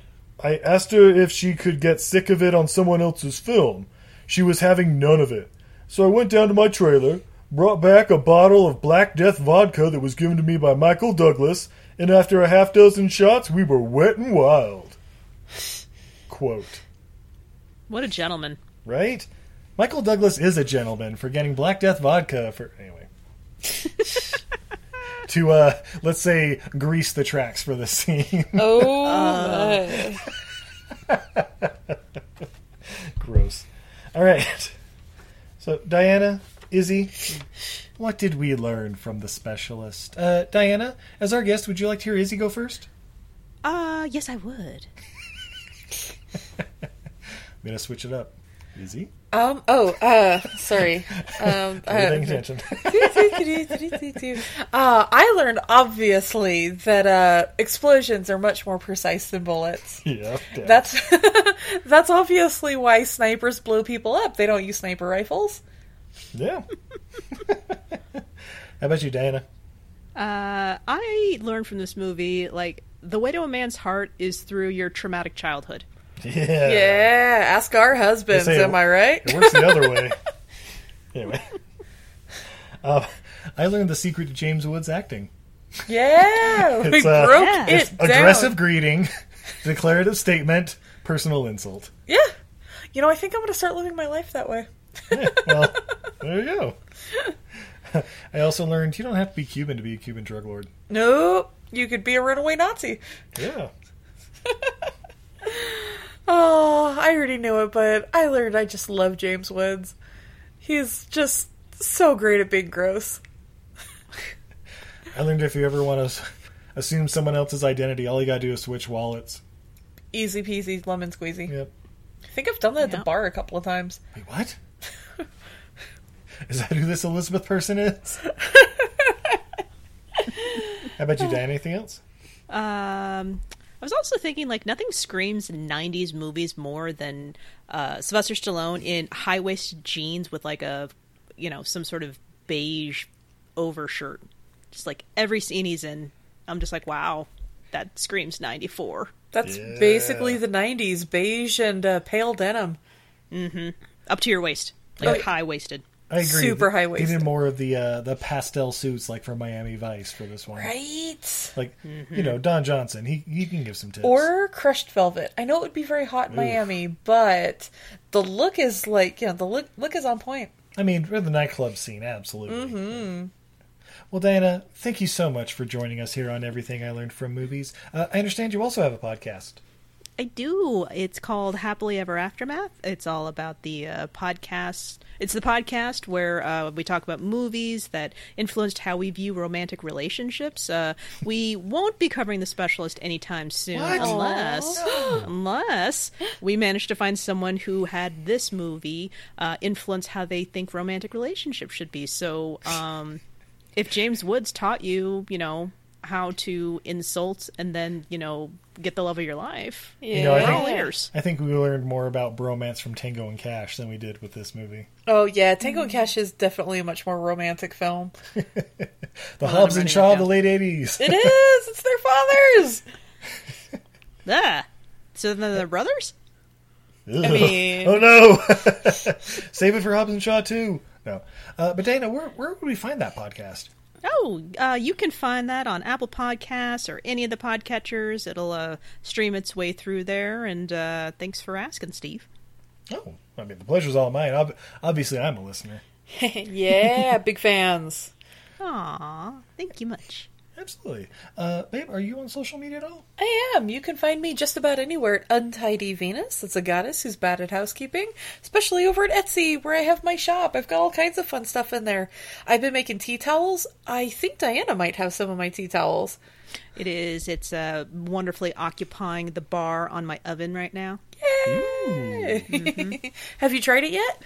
Speaker 1: I asked her if she could get sick of it on someone else's film. She was having none of it. So I went down to my trailer, brought back a bottle of Black Death vodka that was given to me by Michael Douglas, and after a half dozen shots, we were wet and wild. Quote.
Speaker 3: What a gentleman.
Speaker 1: Right? Michael Douglas is a gentleman for getting Black Death vodka for. Anyway. to, uh, let's say, grease the tracks for the scene.
Speaker 2: Oh, my.
Speaker 1: Gross. All right. So, Diana, Izzy, what did we learn from the specialist? Uh, Diana, as our guest, would you like to hear Izzy go first?
Speaker 3: Uh, yes, I would.
Speaker 1: I'm gonna switch it up. Izzy,
Speaker 2: Um. Oh. Uh. Sorry. Um.
Speaker 1: Are you paying
Speaker 2: uh,
Speaker 1: attention?
Speaker 2: uh, I learned obviously that uh, explosions are much more precise than bullets.
Speaker 1: yeah. damn.
Speaker 2: That's that's obviously why snipers blow people up. They don't use sniper rifles.
Speaker 1: yeah. How about you, Diana?
Speaker 3: Uh, I learned from this movie like the way to a man's heart is through your traumatic childhood.
Speaker 1: Yeah.
Speaker 2: Yeah. Ask our husbands.
Speaker 1: Say
Speaker 2: Am
Speaker 1: it-
Speaker 2: I right?
Speaker 1: It works the other way. Anyway. Uh, I learned the secret to James Woods acting.
Speaker 2: Yeah. we
Speaker 1: It's, uh,
Speaker 2: broke
Speaker 1: it's
Speaker 2: it down.
Speaker 1: aggressive greeting, declarative statement, personal insult.
Speaker 2: Yeah. You know, I think I'm going to start living my life that way.
Speaker 1: Well, there you go. I also learned you don't have to be Cuban to be a Cuban drug lord.
Speaker 2: Nope. You could be a runaway Nazi.
Speaker 1: Yeah.
Speaker 2: Oh, I already knew it, but I learned I just love James Woods. He's just so great at being gross.
Speaker 1: I learned if you ever want to assume someone else's identity, all you gotta do is switch wallets.
Speaker 2: Easy peasy, lemon squeezy.
Speaker 1: Yep.
Speaker 2: I think I've done that at the bar a couple of times.
Speaker 1: Wait, what? Is that who this Elizabeth person is? How about you, Dan? Anything else?
Speaker 3: Um, I was also thinking like nothing screams '90s movies more than uh, Sylvester Stallone in high waisted jeans with like a, you know, some sort of beige overshirt. Just like every scene he's in, I'm just like, wow, that screams '94.
Speaker 2: That's basically the 90s beige and uh, pale denim.
Speaker 3: Mm-hmm. Up to your waist, like
Speaker 2: Oh,
Speaker 3: high waisted.
Speaker 1: I agree.
Speaker 2: Super
Speaker 1: They
Speaker 2: high-waisted.
Speaker 1: needed more of the uh, the pastel suits, like from Miami Vice, for this one.
Speaker 2: Right?
Speaker 1: Like you know, Don Johnson. He he can give some tips.
Speaker 2: Or crushed velvet. I know it would be very hot in
Speaker 1: Oof.
Speaker 2: Miami, but the look is like, you know, the look, look is on point.
Speaker 1: I mean, for the nightclub scene, absolutely.
Speaker 2: hmm
Speaker 1: Well, Diana, thank you so much for joining us here on Everything I Learned from Movies. Uh, I understand you also have a podcast.
Speaker 3: I do. It's called Happily Ever Aftermath. It's all about the uh, podcast. It's the podcast where uh, we talk about movies that influenced how we view romantic relationships. Uh, we won't be covering the specialist anytime soon,
Speaker 2: What?
Speaker 3: unless unless we manage to find someone who had this movie uh, influence how they think romantic relationships should be. So, um, if James Woods taught you, you know, how to insult and then, you know, get the love of your life,
Speaker 1: You know, I
Speaker 3: we're all
Speaker 1: think,
Speaker 3: ears.
Speaker 1: I think we learned more about bromance from Tango and Cash than we did with this movie.
Speaker 2: Oh, yeah. Tango and Cash is definitely a much more romantic film.
Speaker 1: The
Speaker 2: Well,
Speaker 1: Hobbs and Shaw of the late 80s.
Speaker 2: It is! It's their fathers!
Speaker 3: Ah, so then they're brothers?
Speaker 1: Ugh.
Speaker 2: mean-
Speaker 1: oh no! Save it for Hobbs and Shaw too. No, uh, but Dana, where where would we find that podcast?
Speaker 3: Oh, uh, you can find that on Apple Podcasts or any of the podcatchers. It'll uh, stream its way through there. And uh, thanks for asking, Steve.
Speaker 1: Oh, I mean the pleasure's all mine. Ob- obviously, I'm a listener.
Speaker 2: yeah, big fans.
Speaker 3: Aw, thank you much.
Speaker 1: Absolutely, uh, babe. Are you on social media at all?
Speaker 2: I am. You can find me just about anywhere at Untidy Venus. It's a goddess who's bad at housekeeping, especially over at Etsy where I have my shop. I've got all kinds of fun stuff in there. I've been making tea towels. I think Diana might have some of my tea towels.
Speaker 3: It is. It's uh, wonderfully occupying the bar on my oven right now.
Speaker 2: Yay! have you tried it yet?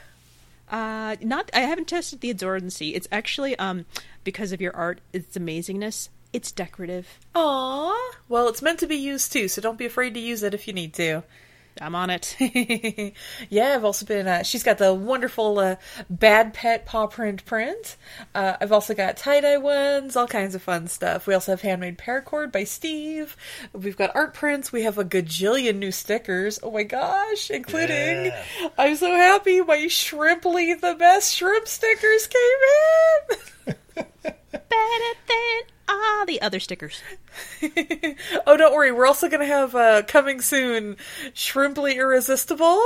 Speaker 3: Uh, not. I haven't tested the absorbency. It's actually um because of your art, its amazingness. It's decorative.
Speaker 2: Aw. Well, it's meant to be used too, so don't be afraid to use it if you need to.
Speaker 3: I'm on it.
Speaker 2: yeah, I've also been. Uh, she's got the wonderful uh, Bad Pet paw print print. Uh, I've also got tie dye ones, all kinds of fun stuff. We also have handmade paracord by Steve. We've got art prints. We have a gajillion new stickers. Oh my gosh, including
Speaker 1: Yeah.
Speaker 2: I'm so happy my Shrimply the best shrimp stickers came in.
Speaker 3: Better than all the other stickers.
Speaker 2: oh, don't worry. We're also going to have uh, coming soon Shrimply Irresistible.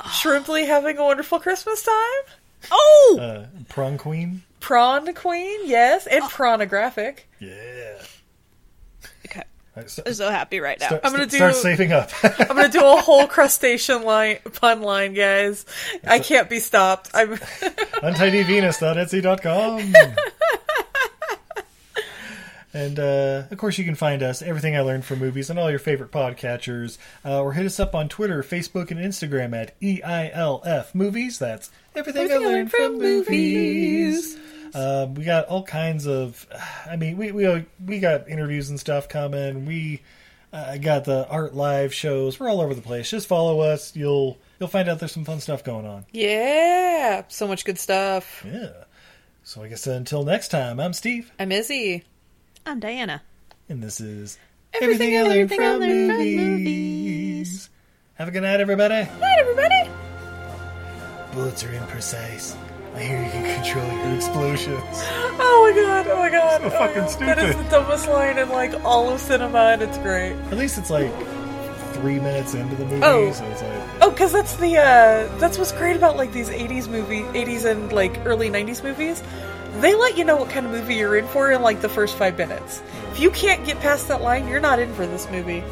Speaker 2: Shrimply having a wonderful Christmas time.
Speaker 3: Oh!
Speaker 1: Uh, Prawn Queen.
Speaker 2: Prawn Queen, yes. And Prawnographic.
Speaker 1: Yeah.
Speaker 3: Okay.
Speaker 1: Alright, so-
Speaker 3: I'm so happy right now.
Speaker 1: Start,
Speaker 2: I'm gonna do-
Speaker 1: start saving up.
Speaker 2: I'm going to do a whole crustacean line, pun line, guys. I can't be stopped. I'm.
Speaker 1: untidyvenus.etsy.com. and uh, of course, you can find us everything I learned from movies on all your favorite podcatchers, uh, or hit us up on Twitter, Facebook, and Instagram at E EILF Movies. That's everything, I learned from movies. Um, we got all kinds of. I mean, we we we got interviews and stuff coming. We uh, got the art live shows. We're all over the place. Just follow us. You'll you'll find out there's some fun stuff going on.
Speaker 2: Yeah, so much good stuff.
Speaker 1: Yeah. So I guess until next time, I'm Steve,
Speaker 2: I'm Izzy.
Speaker 3: I'm Diana.
Speaker 1: and this is
Speaker 2: Everything I Learned
Speaker 3: Everything I
Speaker 2: from
Speaker 3: Learned from
Speaker 1: Movies. Have a good night, everybody.
Speaker 2: Night, everybody.
Speaker 1: Bullets are imprecise. I hear you can control your explosions.
Speaker 2: Oh my god, oh my god.
Speaker 1: So
Speaker 2: oh
Speaker 1: fucking
Speaker 2: god. That is the dumbest line in like all of cinema, and it's great.
Speaker 1: At least it's like three minutes into the movie,
Speaker 2: Oh.
Speaker 1: so it's like
Speaker 2: Oh, because that's the uh, that's what's great about like these '80s movie, '80s and like early '90s movies. They let you know what kind of movie you're in for in like the first five minutes. If you can't get past that line, you're not in for this movie.